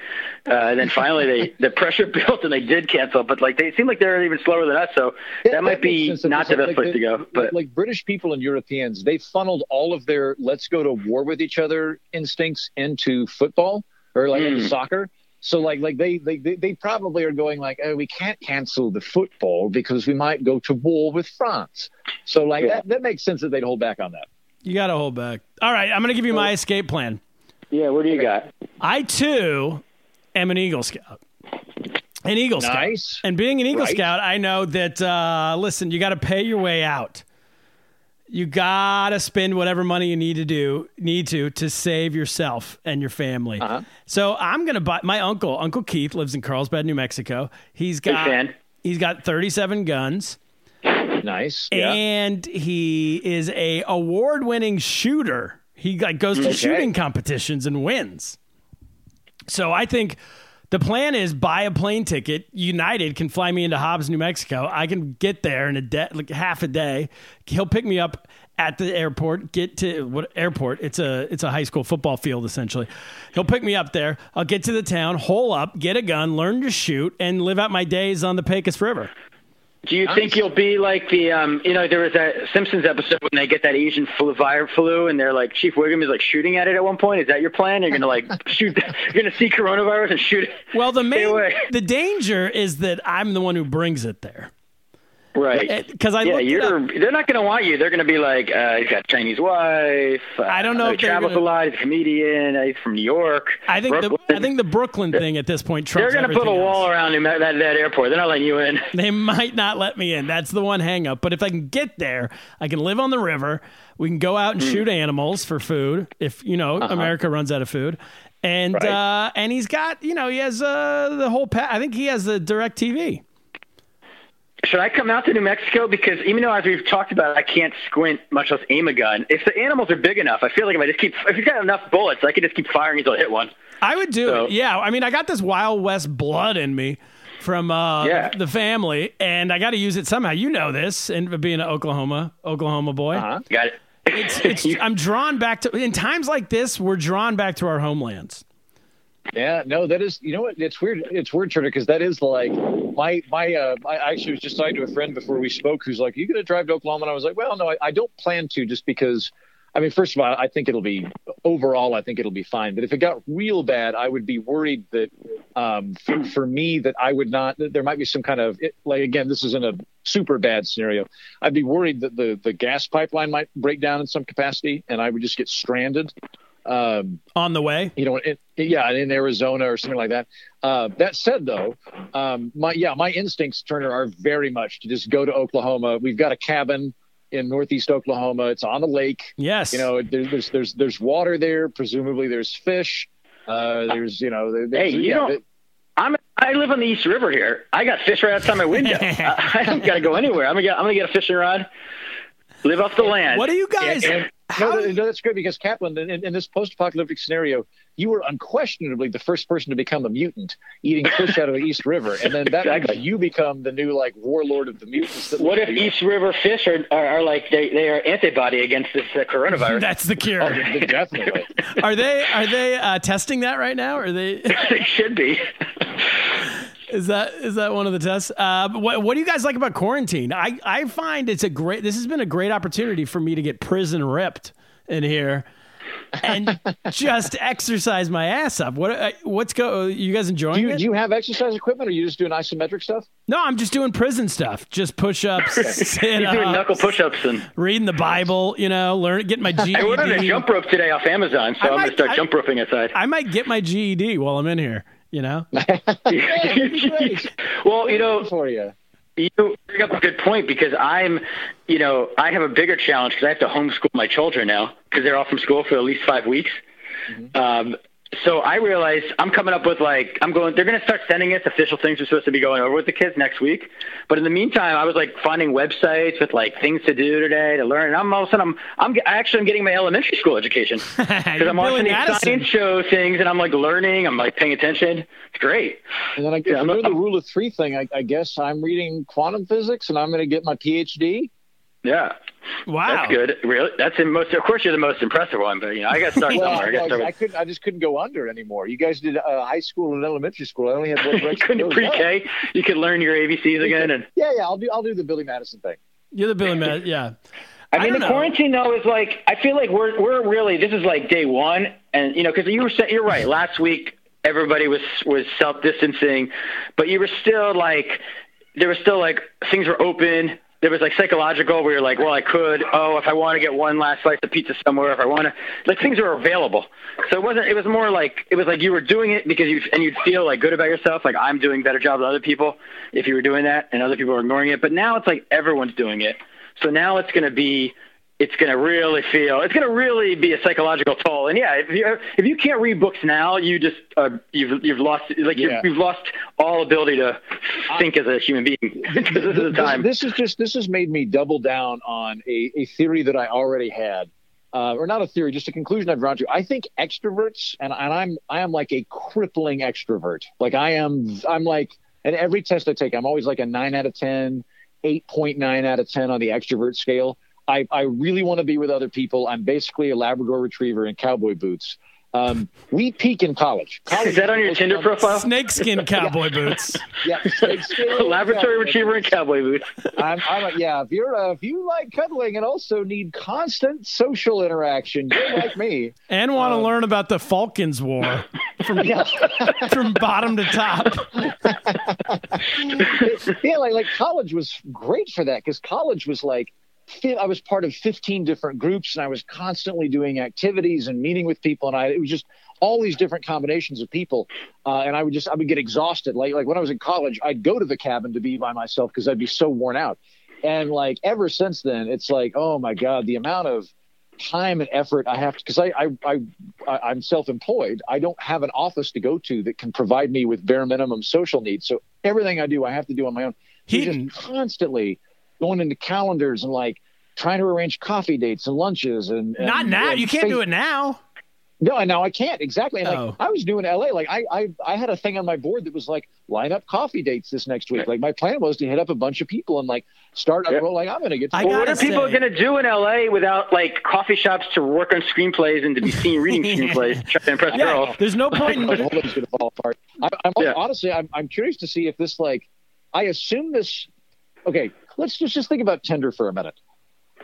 Uh, and then finally, they the pressure built and they did cancel. But like they seem like they're even slower than us. So that might makes be sense. not It's the best like place to go. But like British people and Europeans, they funneled all of their let's go to war with each other instincts into football or like into Hmm. soccer. So like like they, they they they probably are going like oh we can't cancel the football because we might go to war with France. So like Yeah. that that makes sense that they'd hold back on that. You got to hold back. All right, I'm going to give you my escape plan. yeah, what do you got? I too am an Eagle Scout. An Eagle Scout. Nice. And being an Eagle Right. Scout, I know that. Uh, listen, you got to pay your way out. You gotta spend whatever money you need to do need to to save yourself and your family. Uh-huh. So I'm gonna buy my uncle. Uncle Keith lives in Carlsbad, New Mexico. He's got he's got 37 guns. Nice. Yeah. and he is a award-winning shooter. He like goes to shooting competitions and wins. So I think the plan is buy a plane ticket. United can fly me into Hobbs, New Mexico. I can get there in a day, like half a day. He'll pick me up at the airport. Get to what airport? It's a it's a high school football field essentially. He'll pick me up there. I'll get to the town, hole up, get a gun, learn to shoot, and live out my days on the Pecos River. Do you think you'll be like the, um, you know, there was that Simpsons episode when they get that Asian flu, virus flu, and they're like Chief Wiggum is like shooting at it at one point. Is that your plan? You're gonna like shoot? You're gonna see coronavirus and shoot it? Well, the main the danger is that I'm the one who brings it there. Right. Because I yeah, you're. They're not going to want you. They're going to be like, uh, he's got a Chinese wife. Uh, I don't know He if they're travels gonna- a lot. He's a comedian. Uh, he's from New York. I think the Brooklyn. I think the Brooklyn thing at this point they're going to put a wall else. around him at that, that airport. They're not letting you in. They might not let me in. That's the one hang up. But if I can get there, I can live on the river. We can go out and Hmm. shoot animals for food if you know America runs out of food. And Right. uh, and he's got you know he has uh, the whole pa- I think he has the direct TV. Should I come out to New Mexico? Because even though, as we've talked about, I can't squint, much less aim a gun. If the animals are big enough, I feel like if I just keep, if he's got enough bullets, I can just keep firing until I hit one. I would do So- it. Yeah, I mean, I got this Wild West blood in me from uh, Yeah. the family, and I got to use it somehow. You know this, and being an Oklahoma Oklahoma boy, Uh-huh. Got it. it's, it's, I'm drawn back to. In times like this, we're drawn back to our homelands. Yeah, no, that is. You know what? It's weird. It's weird, Turner, because that is like my my. Uh, I actually was just talking to a friend before we spoke, who's like, Are "You to drive to Oklahoma?" And I was like, "Well, no, I, I don't plan to, just because." I mean, first of all, I think it'll be overall. I think it'll be fine. But if it got real bad, I would be worried that um, for, for me that I would not. That there might be some kind of it, like again, this isn't a super bad scenario. I'd be worried that the the gas pipeline might break down in some capacity, and I would just get stranded. Um, On the way. you know, in, yeah, in Arizona or something like that. Uh, that said, though, um, my yeah, my instincts, Turner, are very much to just go to Oklahoma. We've got a cabin in Northeast Oklahoma. It's on the lake. Yes. You know, there, there's there's there's water there. Presumably, there's fish. Uh, there's you know, there- there's, Hey, you yeah, don't- I'm I live on the East River here. I got fish right outside my window. I, I don't got to go anywhere. I'm gonna get I'm gonna get a fishing rod. Live off the land. what do you guys? And, and, how- no, no, that's great because Kaplan, in, in this post-apocalyptic scenario, you were unquestionably the first person to become a mutant, eating fish out of the East River, and then that Exactly. means you become the new like warlord of the mutants. That What if here. East River fish are, are, are like they, they are antibody against this uh, coronavirus? That's the Oh, cure. de- definitely. Are they are they uh, testing that right now? Are they? they should be. Is that is that one of the tests? Uh, what what do you guys like about quarantine? I I find it's a great. This has been a great opportunity for me to get prison ripped in here. And just exercise my ass up. What uh, what's go? You guys enjoying Do you, it? do you have exercise equipment, or are you just doing isometric stuff? no, I'm just doing prison stuff. Just push ups, sit doing knuckle push-ups and reading the Bible. You know, learn getting my GED. I ordered a jump rope today off Amazon, so I I'm might- gonna start I- jump roping outside. I might get my GED while I'm in here. You know, Great. well, you know, for you. You bring up a good point because I'm, you know, I have a bigger challenge because I have to homeschool my children now because they're off from school for at least five weeks. Um, so I realized I'm coming up with like I'm going. They're going to start sending us official things we're supposed to be going over with the kids next week. But in the meantime, I was like finding websites with like things to do today to learn. And I'm all of a sudden I'm I'm actually I'm getting my elementary school education because I'm watching these Madison. science show things and I'm like learning. I'm like paying attention. It's great. And then I, if Yeah, I'm I'm- the rule of three thing. I, I guess I'm reading quantum physics, and I'm going to get my PhD. Yeah. wow. That's good. Really, that's the most. Of course, you're the most impressive one, but you know, I got to start Well, somewhere. I got to well, start. I couldn't. I just couldn't go under anymore. You guys did uh, high school and elementary school. I only had one you couldn't pre-K. You could learn your ABCs again, and Yeah, yeah. I'll do. I'll do the Billy Madison thing. You're the Billy Madison. Yeah. I mean, don't the know. quarantine though is like I feel like we're we're really this is like day one, and you know, because you were saying you're right. Last week everybody was was self distancing, but you were still like there was still like things were open. There was like psychological where you're like, well, I could. Oh, if I want to get one last slice of pizza somewhere, if I want to, like things are available. So it wasn't. It was more like it was like you were doing it because you and you'd feel like good about yourself. Like I'm doing better job than other people if you were doing that, and other people are ignoring it. But now it's like everyone's doing it. So now it's going to be it's going to really feel it's going to really be a psychological toll and yeah if you if you can't read books now you just uh, you've you've lost like Yeah. you've, you've lost all ability to think as a human being this is the This, time this is just. This has made me double down on a, a theory that I already had, uh, or not a theory, just a conclusion I've drawn to. I think extroverts, and, and I'm I am like a crippling extrovert. Like I am. I'm like, and every test I take, I'm always like a nine out of 10, 8.9 out of ten on the extrovert scale. I, I really want to be with other people. I'm basically a Labrador Retriever in cowboy boots. Um, we peak in college. college is that on your Tinder fun- profile Snakeskin cowboy boots. Yeah, snake skin, laboratory retriever and cowboy boots I'm, I'm a, yeah. If you're uh, if you like cuddling and also need constant social interaction, you're like me. And want to Um, learn about the Falklands War from from bottom to top. yeah. Like like college was great for that because college was like. I was part of 15 different groups and I was constantly doing activities and meeting with people and I it was just all these different combinations of people uh, and I would just I would get exhausted. Like like when I was in college I'd go to the cabin to be by myself because I'd be so worn out. And like ever since then it's like oh my god the amount of time and effort I have to because I, I I I I'm self-employed. I don't have an office to go to that can provide me with bare minimum social needs. So everything I do I have to do on my own. So just constantly going into calendars and like trying to arrange coffee dates and lunches and, and Not now. and You can't face- do it now. no, and now I can't exactly. And Oh. like I was doing LA, like I, I I had a thing on my board that was like line up coffee dates this next week. Like my plan was to hit up a bunch of people and like start. Yeah. Well, like I'm gonna get. To I well, what gotta are people say- going to do in LA without like coffee shops to work on screenplays and to be seen reading screenplays to try to impress Yeah, girls there's no point in. the whole thing's gonna fall apart. I, I'm Yeah. honestly, I'm I'm curious to see if this like. I assume this. Okay, let's just just think about Tinder for a minute.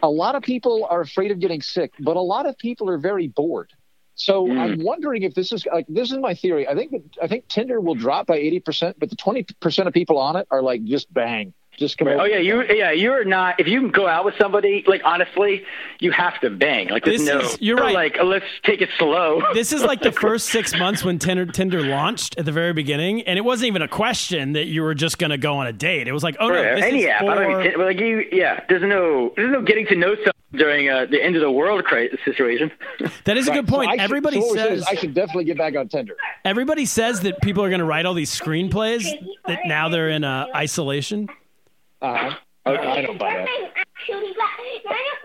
A lot of people are afraid of getting sick, but a lot of people are very bored. So Mm. I'm wondering if this is like this is my theory. I think that, I think Tinder will drop by eighty percent, but the twenty percent of people on it are like just bang, Just come Right. over. Oh yeah, you yeah you're not. If you go out with somebody, like honestly, you have to bang. Like there's This no. is- you're no, right. Like let's take it slow. This is like the first six months when Tinder, Tinder launched at the very beginning, and it wasn't even a question that you were just going to go on a date. It was like, oh no, Right, this any is app. I don't mean, like you, yeah. There's no, there's no getting to know someone during uh, the end of the world crisis situation. that is a good point. I should- everybody so what says I should definitely get back on Tinder. everybody says that people are going to write all these screenplays that now they're in uh, isolation. Uh-huh. I, I don't buy that.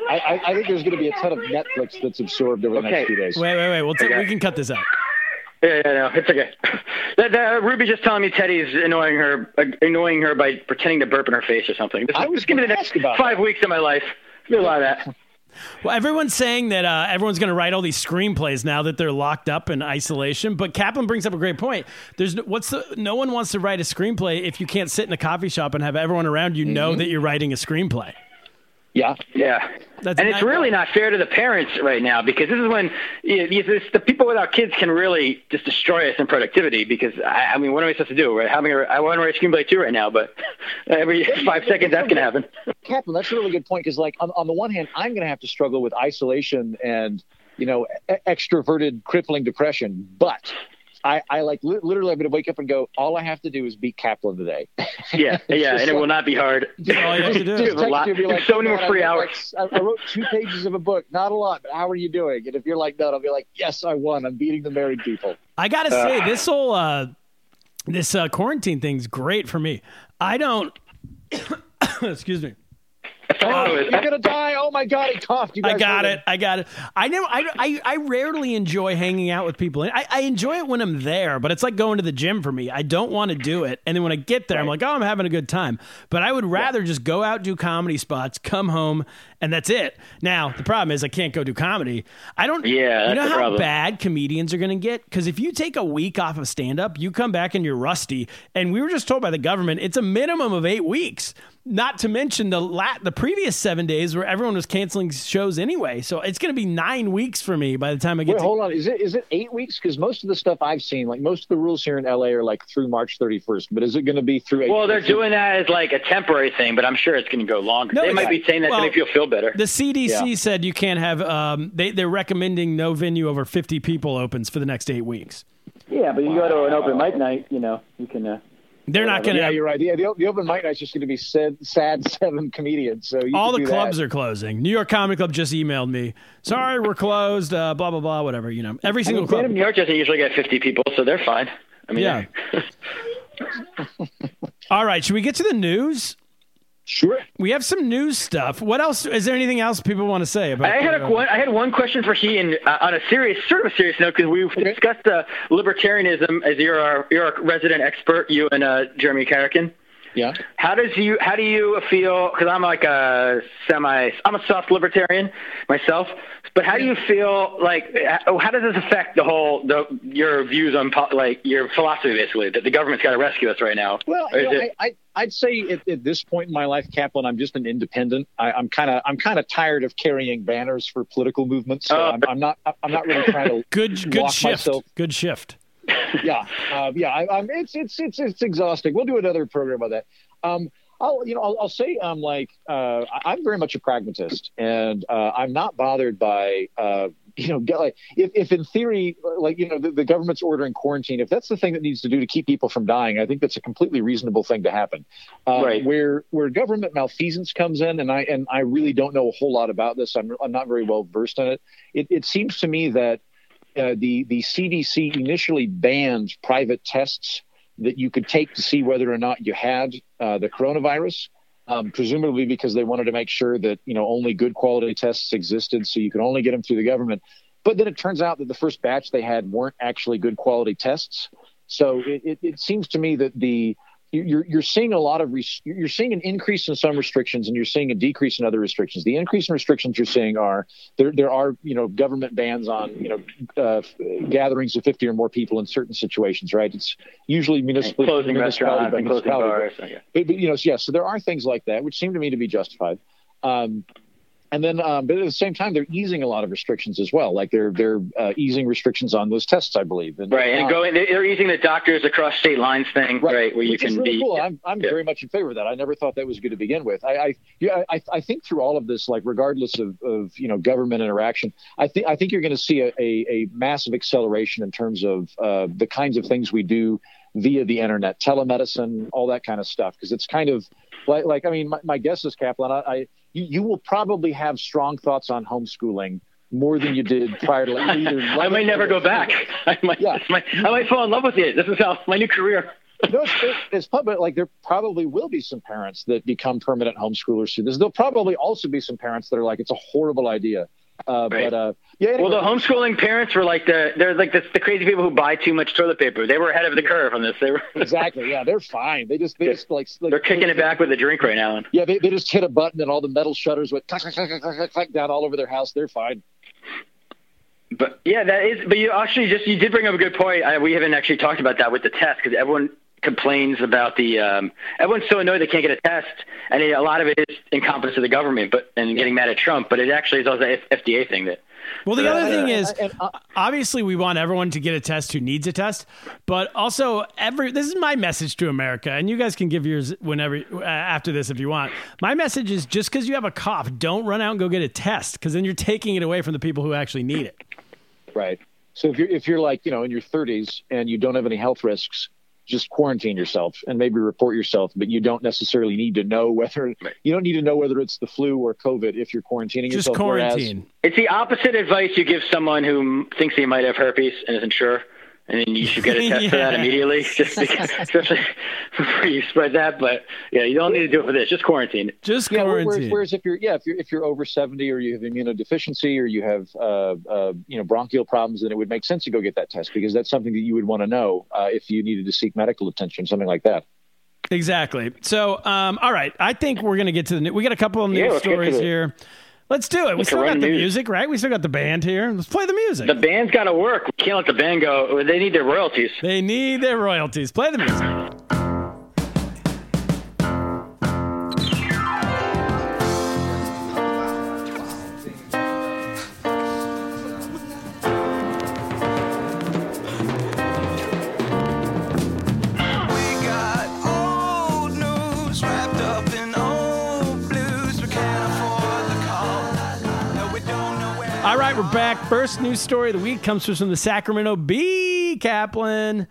I, I, I think there's going to be a ton of Netflix that's absorbed over the Okay. next few days. Wait, wait, wait. We'll t- Okay. we can cut this out. Yeah, yeah, no, it's okay. That, that, Ruby just telling me Teddy's annoying her, uh, annoying her by pretending to burp in her face or something. This, I was just give me the gonna ask about five weeks of my life. Do a lot of that. Well, everyone's saying that uh, everyone's going to write all these screenplays now that they're locked up in isolation. But Kaplan brings up a great point. There's no, what's the, no one wants to write a screenplay if you can't sit in a coffee shop and have everyone around you know that you're writing a screenplay. Yeah. Yeah, That's and it's not- really not fair to the parents right now because this is when you know, this, the people without kids can really just destroy us in productivity. Because I, I mean, what am I supposed to do? Right? Having a, I want to write a screenplay too right now, but every five seconds that's going to happen. Kaplan, that's a really good point because, like, on, on the one hand, I'm going to have to struggle with isolation and, you know, e- extroverted, crippling depression. But I, I like literally, I'm going to wake up and go, all I have to do is beat Kaplan today. Yeah, yeah, just and it will not be hard. That's all you have to do. Just Just text lot- you be like, so many more free hours. like, I I wrote two pages of a book, not a lot, but how are you doing? And if you're like, no, I'll be like, yes, I won. I'm beating the married people. I gotta say, this whole uh, this uh, quarantine thing's great for me. I don't. excuse me. Oh, You're gonna die! Oh my God, he coughed. You I got it. I got it. I never. I, I, I rarely enjoy hanging out with people. I, I enjoy it when I'm there, but it's like going to the gym for me. I don't want to do it, and then when I get there, I'm like, oh, I'm having a good time. But I would rather just go out do comedy spots, come home, and that's it. Now the problem is I can't go do comedy. I don't. Yeah, you know how problem. bad comedians are going to get because if you take a week off of stand up, you come back and you're rusty. And we were just told by the government it's a minimum of eight weeks. Not to mention the lat the previous seven days where everyone was canceling shows anyway. So it's going to be nine weeks for me by the time I get Wait, to. hold on. Is it is it eight weeks? Because most of the stuff I've seen, like most of the rules here in LA, are like through March 31st. But is it going to be through? Well, they're April? doing that as like a temporary thing, but I'm sure it's going to go longer. No, they it's- might be saying that well, to make you feel better. The CDC Yeah. said you can't have. Um, they they're recommending no venue over fifty people opens for the next eight weeks. yeah, but you go to an open mic night, you know, you can. Uh, They're not going to. Yeah, you're right. Yeah, the, the open mic night's just going to be sad, sad seven comedians. So you all the clubs that. are closing. New York Comedy Club just emailed me. Sorry, we're closed. Uh, blah blah blah. Whatever. You know, every I single mean, club. Stand-Up New York doesn't usually get 50 people, so they're fine. I mean, Yeah. All right, should we get to the news? Sure. We have some news stuff. What else? Is there anything else people want to say about? I had the- a one. I had one question for Heaton uh, on a serious, sort of a serious note, because we've discussed uh, libertarianism as you're our you're a resident expert, you and uh, Jeremy Carrican. Yeah. How does you how do you feel? Because I'm like a semi, I'm a soft libertarian myself. But how do you feel like? How does this affect the whole the your views on like your philosophy basically that the government's got to rescue us right now? Well, you know, it- I, I, I'd say at, at this point in my life, Kaplan, I'm just an independent. I, I'm kind of I'm kind of tired of carrying banners for political movements. So Oh. I'm, I'm not I'm not really trying to good good shift. myself Good shift. yeah, uh, yeah. I, I'm, it's it's it's it's exhausting. We'll do another program on that. Um, I'll you know I'll, I'll say I'm like uh, I'm very much a pragmatist, and uh, I'm not bothered by uh, you know like if, if in theory like you know the, the government's ordering quarantine, if that's the thing that needs to do to keep people from dying, I think that's a completely reasonable thing to happen. Uh, Right. Where where government malfeasance comes in, and I and I really don't know a whole lot about this. I'm I'm not very well versed in it. It, it seems to me that uh, the the CDC initially banned private tests that you could take to see whether or not you had uh, the coronavirus, um, presumably because they wanted to make sure that you know only good quality tests existed, so you could only get them through the government. But then it turns out that the first batch they had weren't actually good quality tests. So it, it, it seems to me that the you're you're seeing a lot of res- you're seeing an increase in some restrictions and you're seeing a decrease in other restrictions. The increase in restrictions you're seeing are there there are you know government bans on you know uh, gatherings of 50 or more people in certain situations, right? It's usually municipal closing restaurants and closing bars. But, but, you know, yeah. So there are things like that which seem to me to be justified. Um, And then, um, but at the same time, they're easing a lot of restrictions as well. Like they're they're uh, easing restrictions on those tests, I believe. And, Right, and going they're easing the doctors across state lines thing, right, where you can really be. cool. I'm, I'm yeah. very much in favor of that. I never thought that was good to begin with. I, I yeah, I, I think through all of this, like regardless of, of you know government interaction, I think I think you're going to see a, a, a massive acceleration in terms of uh, the kinds of things we do via the internet, telemedicine, all that kind of stuff. Because it's kind of like, like I mean, my, my guess is Kaplan. I, I you, you will probably have strong thoughts on homeschooling more than you did prior to like, either I might never go back. I might, Yeah. this might, I might fall in love with it. This is how my new career. no, it's, it's public. Like there probably will be some parents that become permanent homeschoolers through this. There'll probably also be some parents that are like, it's a horrible idea. Uh, Right. But uh, yeah, anyway, Well, the homeschooling parents were like the they're like the, the crazy people who buy too much toilet paper. They were ahead of the curve on this. They were exactly. Yeah, they're fine. They just they Yeah. just like, like they're kicking it back with a drink right now. Yeah, they, they just hit a button and all the metal shutters went clack, clack, clack, clack, clack, clack, down all over their house. They're fine. But yeah, that is. But you actually just you did bring up a good point. I, we haven't actually talked about that with the test because everyone complains about the. Um, everyone's so annoyed they can't get a test, and it, a lot of it is incompetence of the government, but and getting mad at Trump. But it actually is also the F- FDA thing that. Well, the other thing uh, is, uh, obviously, we want everyone to get a test who needs a test, but also every. This is my message to America, and you guys can give yours whenever uh, after this if you want. My message is just because you have a cough, don't run out and go get a test, because then you're taking it away from the people who actually need it. Right. So if you're if you're like you know in your 30s and you don't have any health risks, just quarantine yourself and maybe report yourself. But you don't necessarily need to know whether you don't need to know whether it's the flu or COVID if you're quarantining Just yourself. whereas- quarantine. It's the opposite advice you give someone who thinks he might have herpes and isn't sure, and then you should get a test for that immediately, just because, especially before you spread that. But yeah, you don't need to do it for this. Just quarantine. Just Yeah, whereas, quarantine. whereas if you're yeah if you're if you're over 70 or you have immunodeficiency or you have uh, uh, you know bronchial problems, then it would make sense to go get that test because that's something that you would want to know uh, if you needed to seek medical attention, something like that. Exactly. So, um, all right. I think we're going to get to the new. We got a couple of news Yeah, let's stories it. here. Let's do it. We still got the news. music, right? We still got the band here. Let's play the music. The band's got to work. We can't let the band go. They need their royalties. they need their royalties. Play the music. Right, we're back. First news story of the week comes from the Sacramento Bee, Kaplan.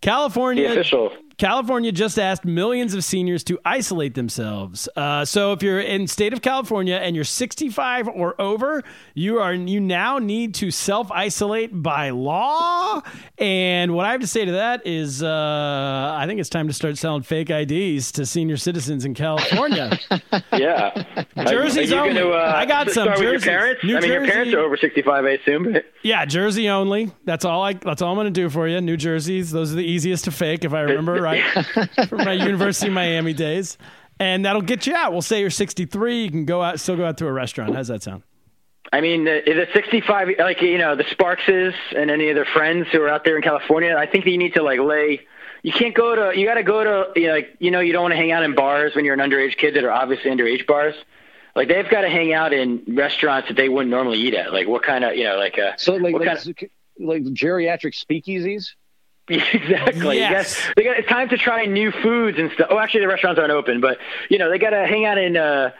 California. The official. California just asked millions of seniors to isolate themselves. Uh, so if you're in state of California and you're 65 or over, you are you now need to self isolate by law. And what I have to say to that is, uh, I think it's time to start selling fake IDs to senior citizens in California. Yeah. Jerseys Are you only. gonna, uh, I got some start with your parents? New I mean, your parents are over 65, I assume. yeah, Jersey only. That's all I. That's all I'm going to do for you. New jerseys. Those are the easiest to fake, if I remember right, from my University of Miami days. And that'll get you out. We'll say you're 63. You can go out, still go out to a restaurant. How's that sound? I mean, the, the 65, like, you know, the Sparkses and any of their friends who are out there in California, I think that you need to, like, lay. You can't go to, you got to go to, you know, like, you know, you don't want to hang out in bars when you're an underage kid that are obviously underage bars. Like, they've got to hang out in restaurants that they wouldn't normally eat at. Like, what kind of, you know, like, uh, So like what like, kind like geriatric speakeasies. exactly. Yes. You got, they got, it's time to try new foods and stuff. Oh, actually, the restaurants aren't open, but you know they got to hang out in. Uh,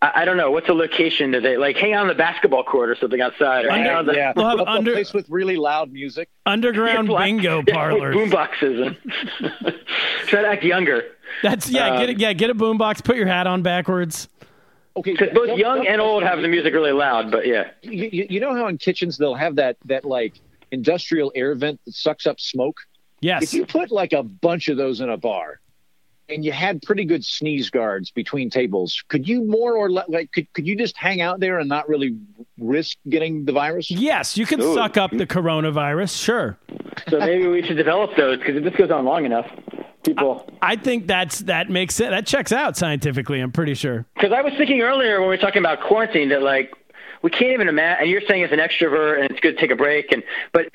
I, I don't know what's the location that they like hang out on the basketball court or something outside. Or hang out on the, yeah, We'll have a, a under- place with really loud music. Underground Black- bingo yeah, parlors. Boom boxes. And try to act younger. That's yeah. get Um, it. Yeah, get a boombox. Put your hat on backwards. Okay, Because both young and old have the music really loud, but yeah. You, you, you know how in kitchens they'll have that that like industrial air vent that sucks up smoke. Yes. If you put like a bunch of those in a bar, and you had pretty good sneeze guards between tables, could you more or less like could could you just hang out there and not really risk getting the virus? Yes, you can Ooh. suck up the coronavirus. Sure. So maybe we should develop those because if this goes on long enough, people. I think that's that makes sense. That checks out scientifically. I'm pretty sure. Because I was thinking earlier when we were talking about quarantine that like we can't even imagine. And you're saying as an extrovert and it's good to take a break, and but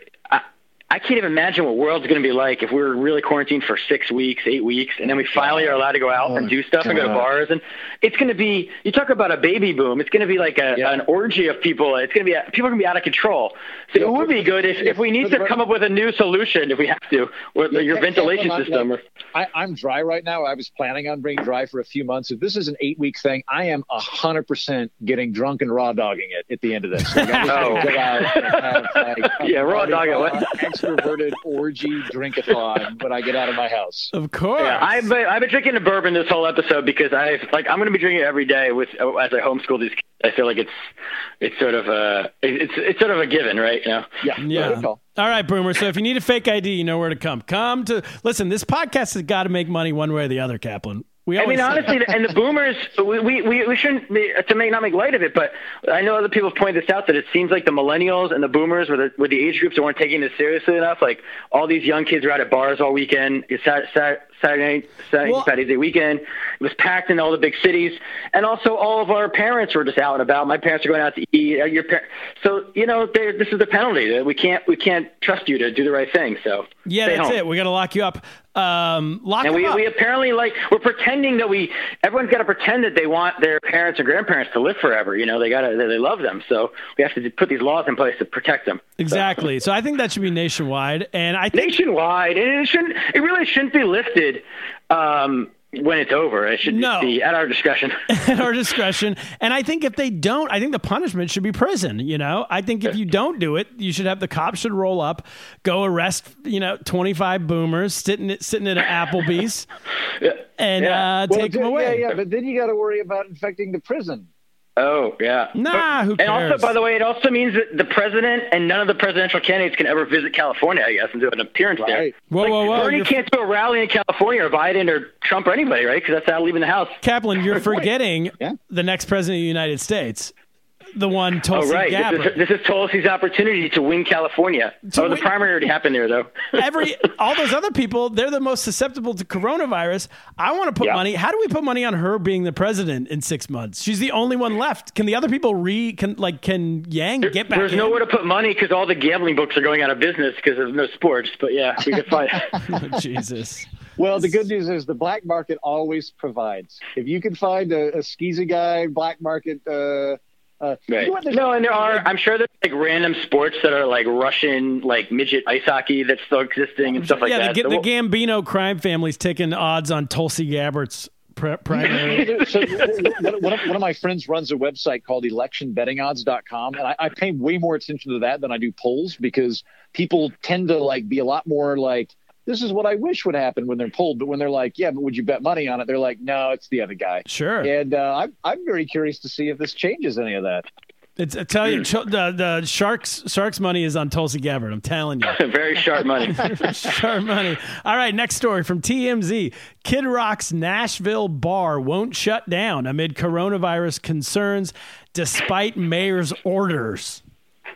I, can't even imagine what world's going to be like if we were really quarantined for six weeks, eight weeks, and then we finally are allowed to go out and oh, do stuff and go to bars. And it's going to be, you talk about a baby boom. It's going to be like a, Yeah. an orgy of people. It's going to be, people are going to be out of control. So Yeah, it would be good if, if we need to come up with a new solution, if we have to, with your ventilation I'm system. like- I, I'm dry right now. I was planning on being dry for a few months. If this is an eight week thing, I am hundred percent getting drunk and raw dogging it at the end of this. Like, Oh. gonna go out and have, like, Yeah, raw party dog it, on, what? extroverted orgy drinkathon when I get out of my house. Of course. Yeah, I've been, I've been drinking a bourbon this whole episode because I've like I'm going to be drinking it every day with as I homeschool these. kids. I feel like it's it's sort of a it's it's sort of a given, right? You know. Yeah, Yeah. All right, Boomer. So if you need a fake ID, you know where to come. Come to listen. This podcast has got to make money one way or the other, Kaplan. We I mean, honestly, and the boomers, we, we, we shouldn't be, to make not make light of it, but I know other people have pointed this out that it seems like the millennials and the boomers were the, were the age groups that weren't taking this seriously enough. Like all these young kids were out at bars all weekend. It's Sat- Sat- Saturday night, Saturday, Well- Saturday weekend. It was packed in all the big cities, and also all of our parents were just out and about. My parents are going out to eat. Your par- so you know, they- this is the penalty. We can't we can't trust you to do the right thing. So yeah, that's home. it. We got to lock you up. Um, lock And we, up. we apparently like we're pretending that we everyone's got to pretend that they want their parents or grandparents to live forever. You know, they got to they love them. So we have to put these laws in place to protect them. exactly. So I think that should be nationwide, and I think Nationwide, and it shouldn't. It really shouldn't be lifted um, when it's over. It should No. be at our discretion. at our discretion. And I think if they don't, I think the punishment should be prison. You know, I think if you don't do it, you should have the cops should roll up, go arrest, you know, twenty five boomers sitting sitting at an Applebee's, and Yeah. uh, Well, take them yeah, away. Yeah, but then you got to worry about infecting the prison. Oh yeah. Nah, who cares? And also, by the way, it also means that the president and none of the presidential candidates can ever visit California, I guess, and do an appearance there. Right. Whoa, Like, whoa, whoa! Bernie You're- can't do a rally in California or Biden or Trump or anybody, right? Because that's not leaving the house. Kaplan, you're forgetting Yeah. the next president of the United States, the one Tulsi right. Gabbard. This is, this is Tulsi's opportunity to win California. To oh, the primary already happened there, though. Every all those other people, they're the most susceptible to coronavirus. I want to put Yeah. money. How do we put money on her being the president in six months? She's the only one left. Can the other people re can like can Yang get back? There's in? nowhere to put money because all the gambling books are going out of business because there's no sports. But yeah, we could find. Oh, Jesus. Well, the good news is the black market always provides. If you can find a, a skeezy guy, black market. Uh, uh, you know No, and there are. I'm sure there's like random sports that are like Russian, like midget ice hockey that's still existing and stuff like yeah, that. the, So the we'll- Gambino crime family's taking odds on Tulsi Gabbard's pri- primary. so one, one of, one of my friends runs a website called electionbettingodds.com and I, I pay way more attention to that than i do polls because people tend to like be a lot more like this is what i wish would happen when they're pulled. but when they're like yeah but would you bet money on it they're like no it's the other guy sure. and uh, I'm, I'm very curious to see if this changes any of that It's I tell you, the the sharks sharks money is on Tulsi Gabbard. I'm telling you. very sharp money. Sharp money. All right, next story from TMZ. Kid Rock's Nashville bar won't shut down amid coronavirus concerns despite mayor's orders.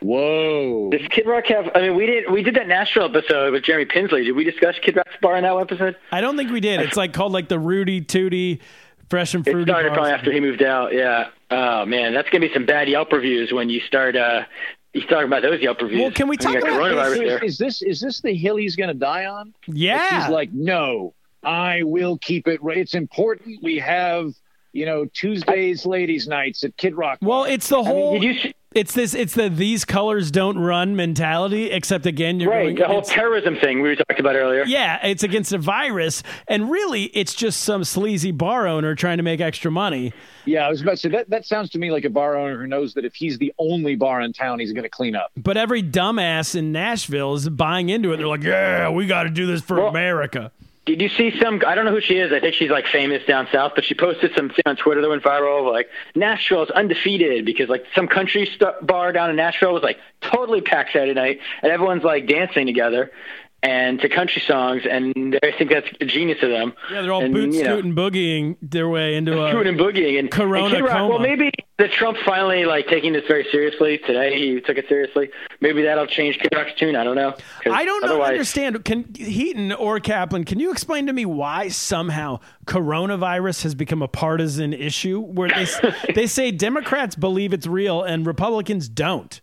Whoa Does Kid Rock have? I mean, we did we did that Nashville episode with Jeremy Pinsley. Did we discuss Kid Rock's bar in that episode? I don't think we did. It's like called like the Rudy Tooty Fresh and Fruity. It Fruity. started bars. probably after he moved out. Yeah. Oh man, that's gonna be some bad Yelp reviews when you start. uh You start about those Yelp reviews. Well, can we talk about coronavirus is, there? is this is this the hill he's going to die on Yeah. He's like, no, I will keep it. ra- It's important. We have, you know, Tuesdays, ladies' nights at Kid Rock. well, it's the whole. Did you see? It's this. It's the these colors don't run mentality. Except again, you're Right, going the whole terrorism thing we were talked about earlier. Yeah, it's against a virus, and really, it's just some sleazy bar owner trying to make extra money. Yeah, I was about to say that. That sounds to me like a bar owner who knows that if he's the only bar in town, he's going to clean up. But every dumbass in Nashville is buying into it. They're like, "Yeah, we got to do this for Well- America." Did you see some? I don't know who she is. I think she's like famous down south, but she posted some thing on Twitter that went viral. Like Nashville is undefeated because like some country st- bar down in Nashville was like totally packed Saturday night, and everyone's like dancing together and to country songs, and I think that's the genius of them. Yeah, they're all and, boot you know, scooting, boogieing their way into a. scooting and boogieing and Corona and Kid Rock, coma. Well, maybe the Trump finally like taking this very seriously today. He took it seriously. Maybe that'll change Kid Rock's tune. I don't know. I don't know, otherwise- understand. Can Heaton or Kaplan? Can you explain to me why somehow coronavirus has become a partisan issue? Where they they say Democrats believe it's real and Republicans don't,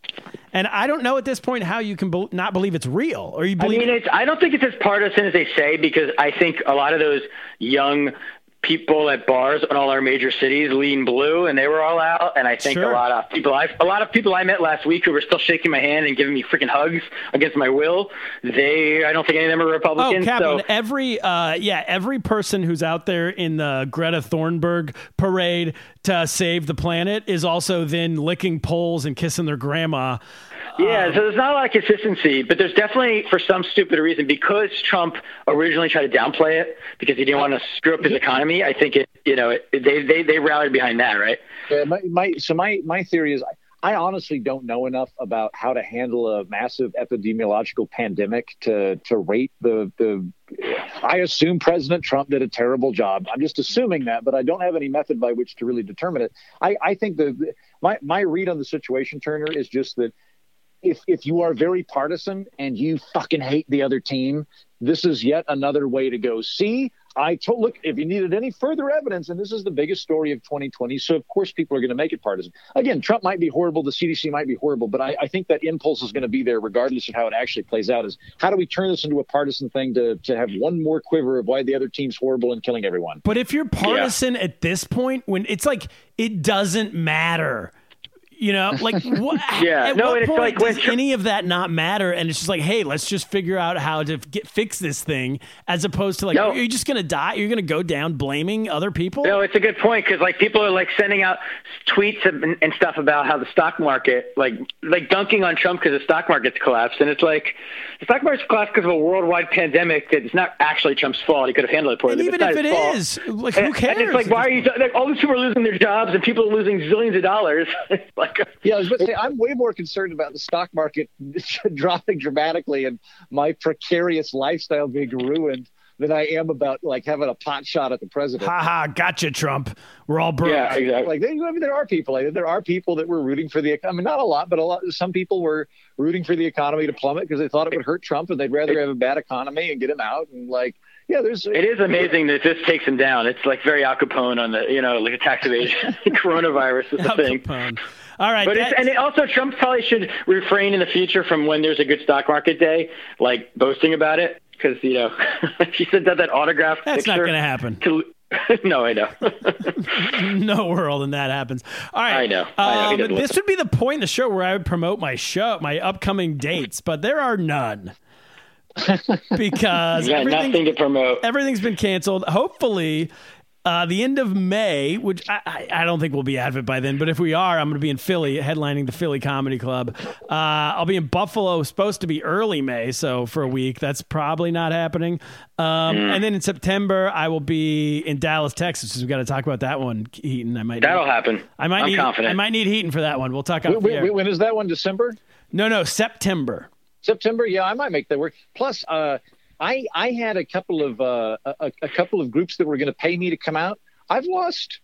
and I don't know at this point how you can bel not believe it's real or you I believe. mean, it's, I don't think it's as partisan as they say because I think a lot of those young people at bars in all our major cities lean blue, and they were all out. And I think Sure. a lot of people, I, a lot of people I met last week who were still shaking my hand and giving me freaking hugs against my will. They, I don't think any of them are Oh, Republicans. Kaplan! so Every uh, yeah, every person who's out there in the Greta Thunberg parade to save the planet is also then licking poles and kissing their grandma. Yeah, Um, so there's not a lot of consistency, but there's definitely, for some stupid reason, because Trump originally tried to downplay it because he didn't want to screw up his economy. I think it, you know, it, they they they rallied behind that, right? Yeah, my, my so my my theory is I, I honestly don't know enough about how to handle a massive epidemiological pandemic to to rate the the. I assume President Trump did a terrible job. I'm just assuming that, but I don't have any method by which to really determine it. I, I think the my my read on the situation, Turner, is just that if if you are very partisan and you fucking hate the other team, this is yet another way to go. See, I told look if you needed any further evidence, and this is the biggest story of 2020, so of course people are going to make it partisan. Again, Trump might be horrible, the CDC might be horrible, but I, I think that impulse is going to be there regardless of how it actually plays out. Is how do we turn this into a partisan thing to to have one more quiver of why the other team's horrible and killing everyone? But if you're partisan at this point, when it's like it doesn't matter. You know, like what? Yeah, At no, what point like does Tr- any of that not matter? And it's just like, hey, let's just figure out how to get fix this thing, as opposed to like, No. are you just gonna die? You're gonna go down blaming other people? No, it's a good point because like people are like sending out tweets and, and stuff about how the stock market, like like dunking on Trump because the stock market's collapsed, and it's like the stock market's collapsed because of a worldwide pandemic that it's not actually Trump's fault. He could have handled it poorly. and even if it is, fault. like, who And- cares? And it's like, why are you? Like, all these people are losing their jobs, and people are losing zillions of dollars. It's like, Yeah, I was going to say I'm way more concerned about the stock market dropping dramatically and my precarious lifestyle being ruined than I am about like having a pot shot at the president. Ha ha, gotcha, Trump. We're all broke. yeah, exactly. Like, they, I mean, there are people. Like, there are people that were rooting for the. I mean, not a lot, but a lot. Some people were rooting for the economy to plummet because they thought it would hurt Trump, and they'd rather have a bad economy and get him out. And like, yeah, there's. It is amazing that this takes him down. It's like very Al Capone on the, you know, like a tax evasion. Coronavirus is the Al thing. Capone. All right, But it's, and it also Trump probably should refrain in the future from when there's a good stock market day, like boasting about it, because you know he said that that autograph. That's not gonna happen. To, no, I know. no world and that happens. All right. I know. I know. Um, this would be the point in the show where I would promote my show, my upcoming dates, but there are none. because You everything- nothing to promote. everything's been canceled. Hopefully, uh, the end of May, which I, I, I don't think we'll be out of it by then, but if we are, I'm going to be in Philly headlining the Philly Comedy Club. Uh, I'll be in Buffalo, supposed to be early May, so for a week. That's probably not happening. Um, Mm. And then in September, I will be in Dallas, Texas. We've got to talk about that one, Heaton. I might That'll need, happen. I might I'm need confident. I might need Heaton for that one. We'll talk out Wait, wait, when is that one? December, No, no, September. September? Yeah, I might make that work. Plus, uh, I I had a couple of uh, a, a couple of groups that were going to pay me to come out. I've lost,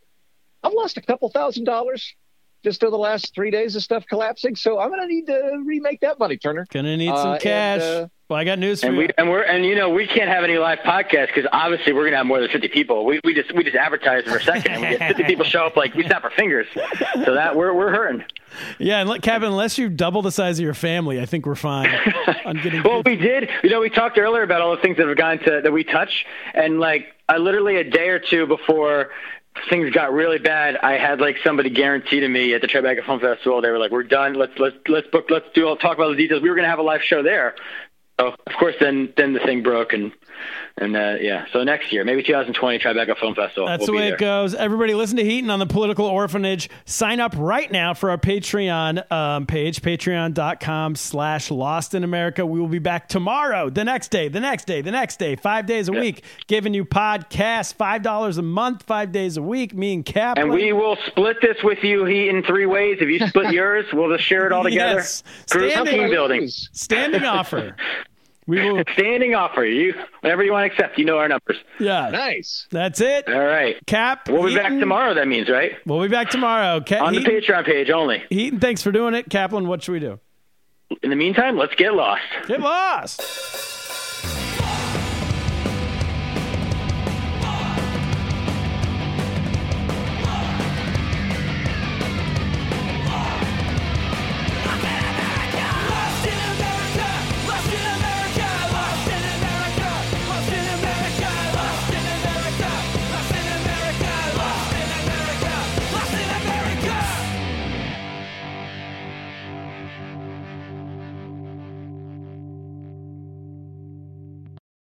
I've lost a couple thousand dollars just over the last three days of stuff collapsing. So I'm going to need to remake that money, Turner. Gonna need Uh, some and, cash. uh, well, I got news for and you. we and we're and you know we can't have any live podcasts because obviously we're gonna have more than fifty people. We, we just we just advertise for a second and we get fifty people show up like we snap our fingers. So that we're we're hurting. Yeah, and Kevin, unless you double the size of your family, I think we're fine on getting. Well, we did. You know, we talked earlier about all the things that have gone to that we touch, and like I literally a day or two before things got really bad, I had like somebody guarantee to me at the Tribeca Film Festival. They were like, "We're done. Let's let's let's book. Let's do. I'll talk about the details. We were gonna have a live show there." So of course, then then the thing broke, and and uh, yeah. So next year, maybe 2020 Tribeca Film Festival. That's we'll the way it goes. Everybody, listen to Heaton on the Political Orphanage. Sign up right now for our Patreon um, page, patreon.com slash Lost in America. We will be back tomorrow, the next day, the next day, the next day, five days a week, giving you podcasts, $5 a month, five days a week. Me and Kaplan. And we will split this with you, Heat, in three ways. If you split yours, we'll just share it all together. Yes. Group Standing- building. Standing offer. We will. Standing offer. You whenever you want to accept. You know our numbers. Yeah, Nice. that's it. All right. Kap. We'll be back tomorrow. That means right We'll be back tomorrow. Ca- on the Patreon page only. Heaton, thanks for doing it. Kaplan, what should we do? In the meantime, let's get lost. Get lost.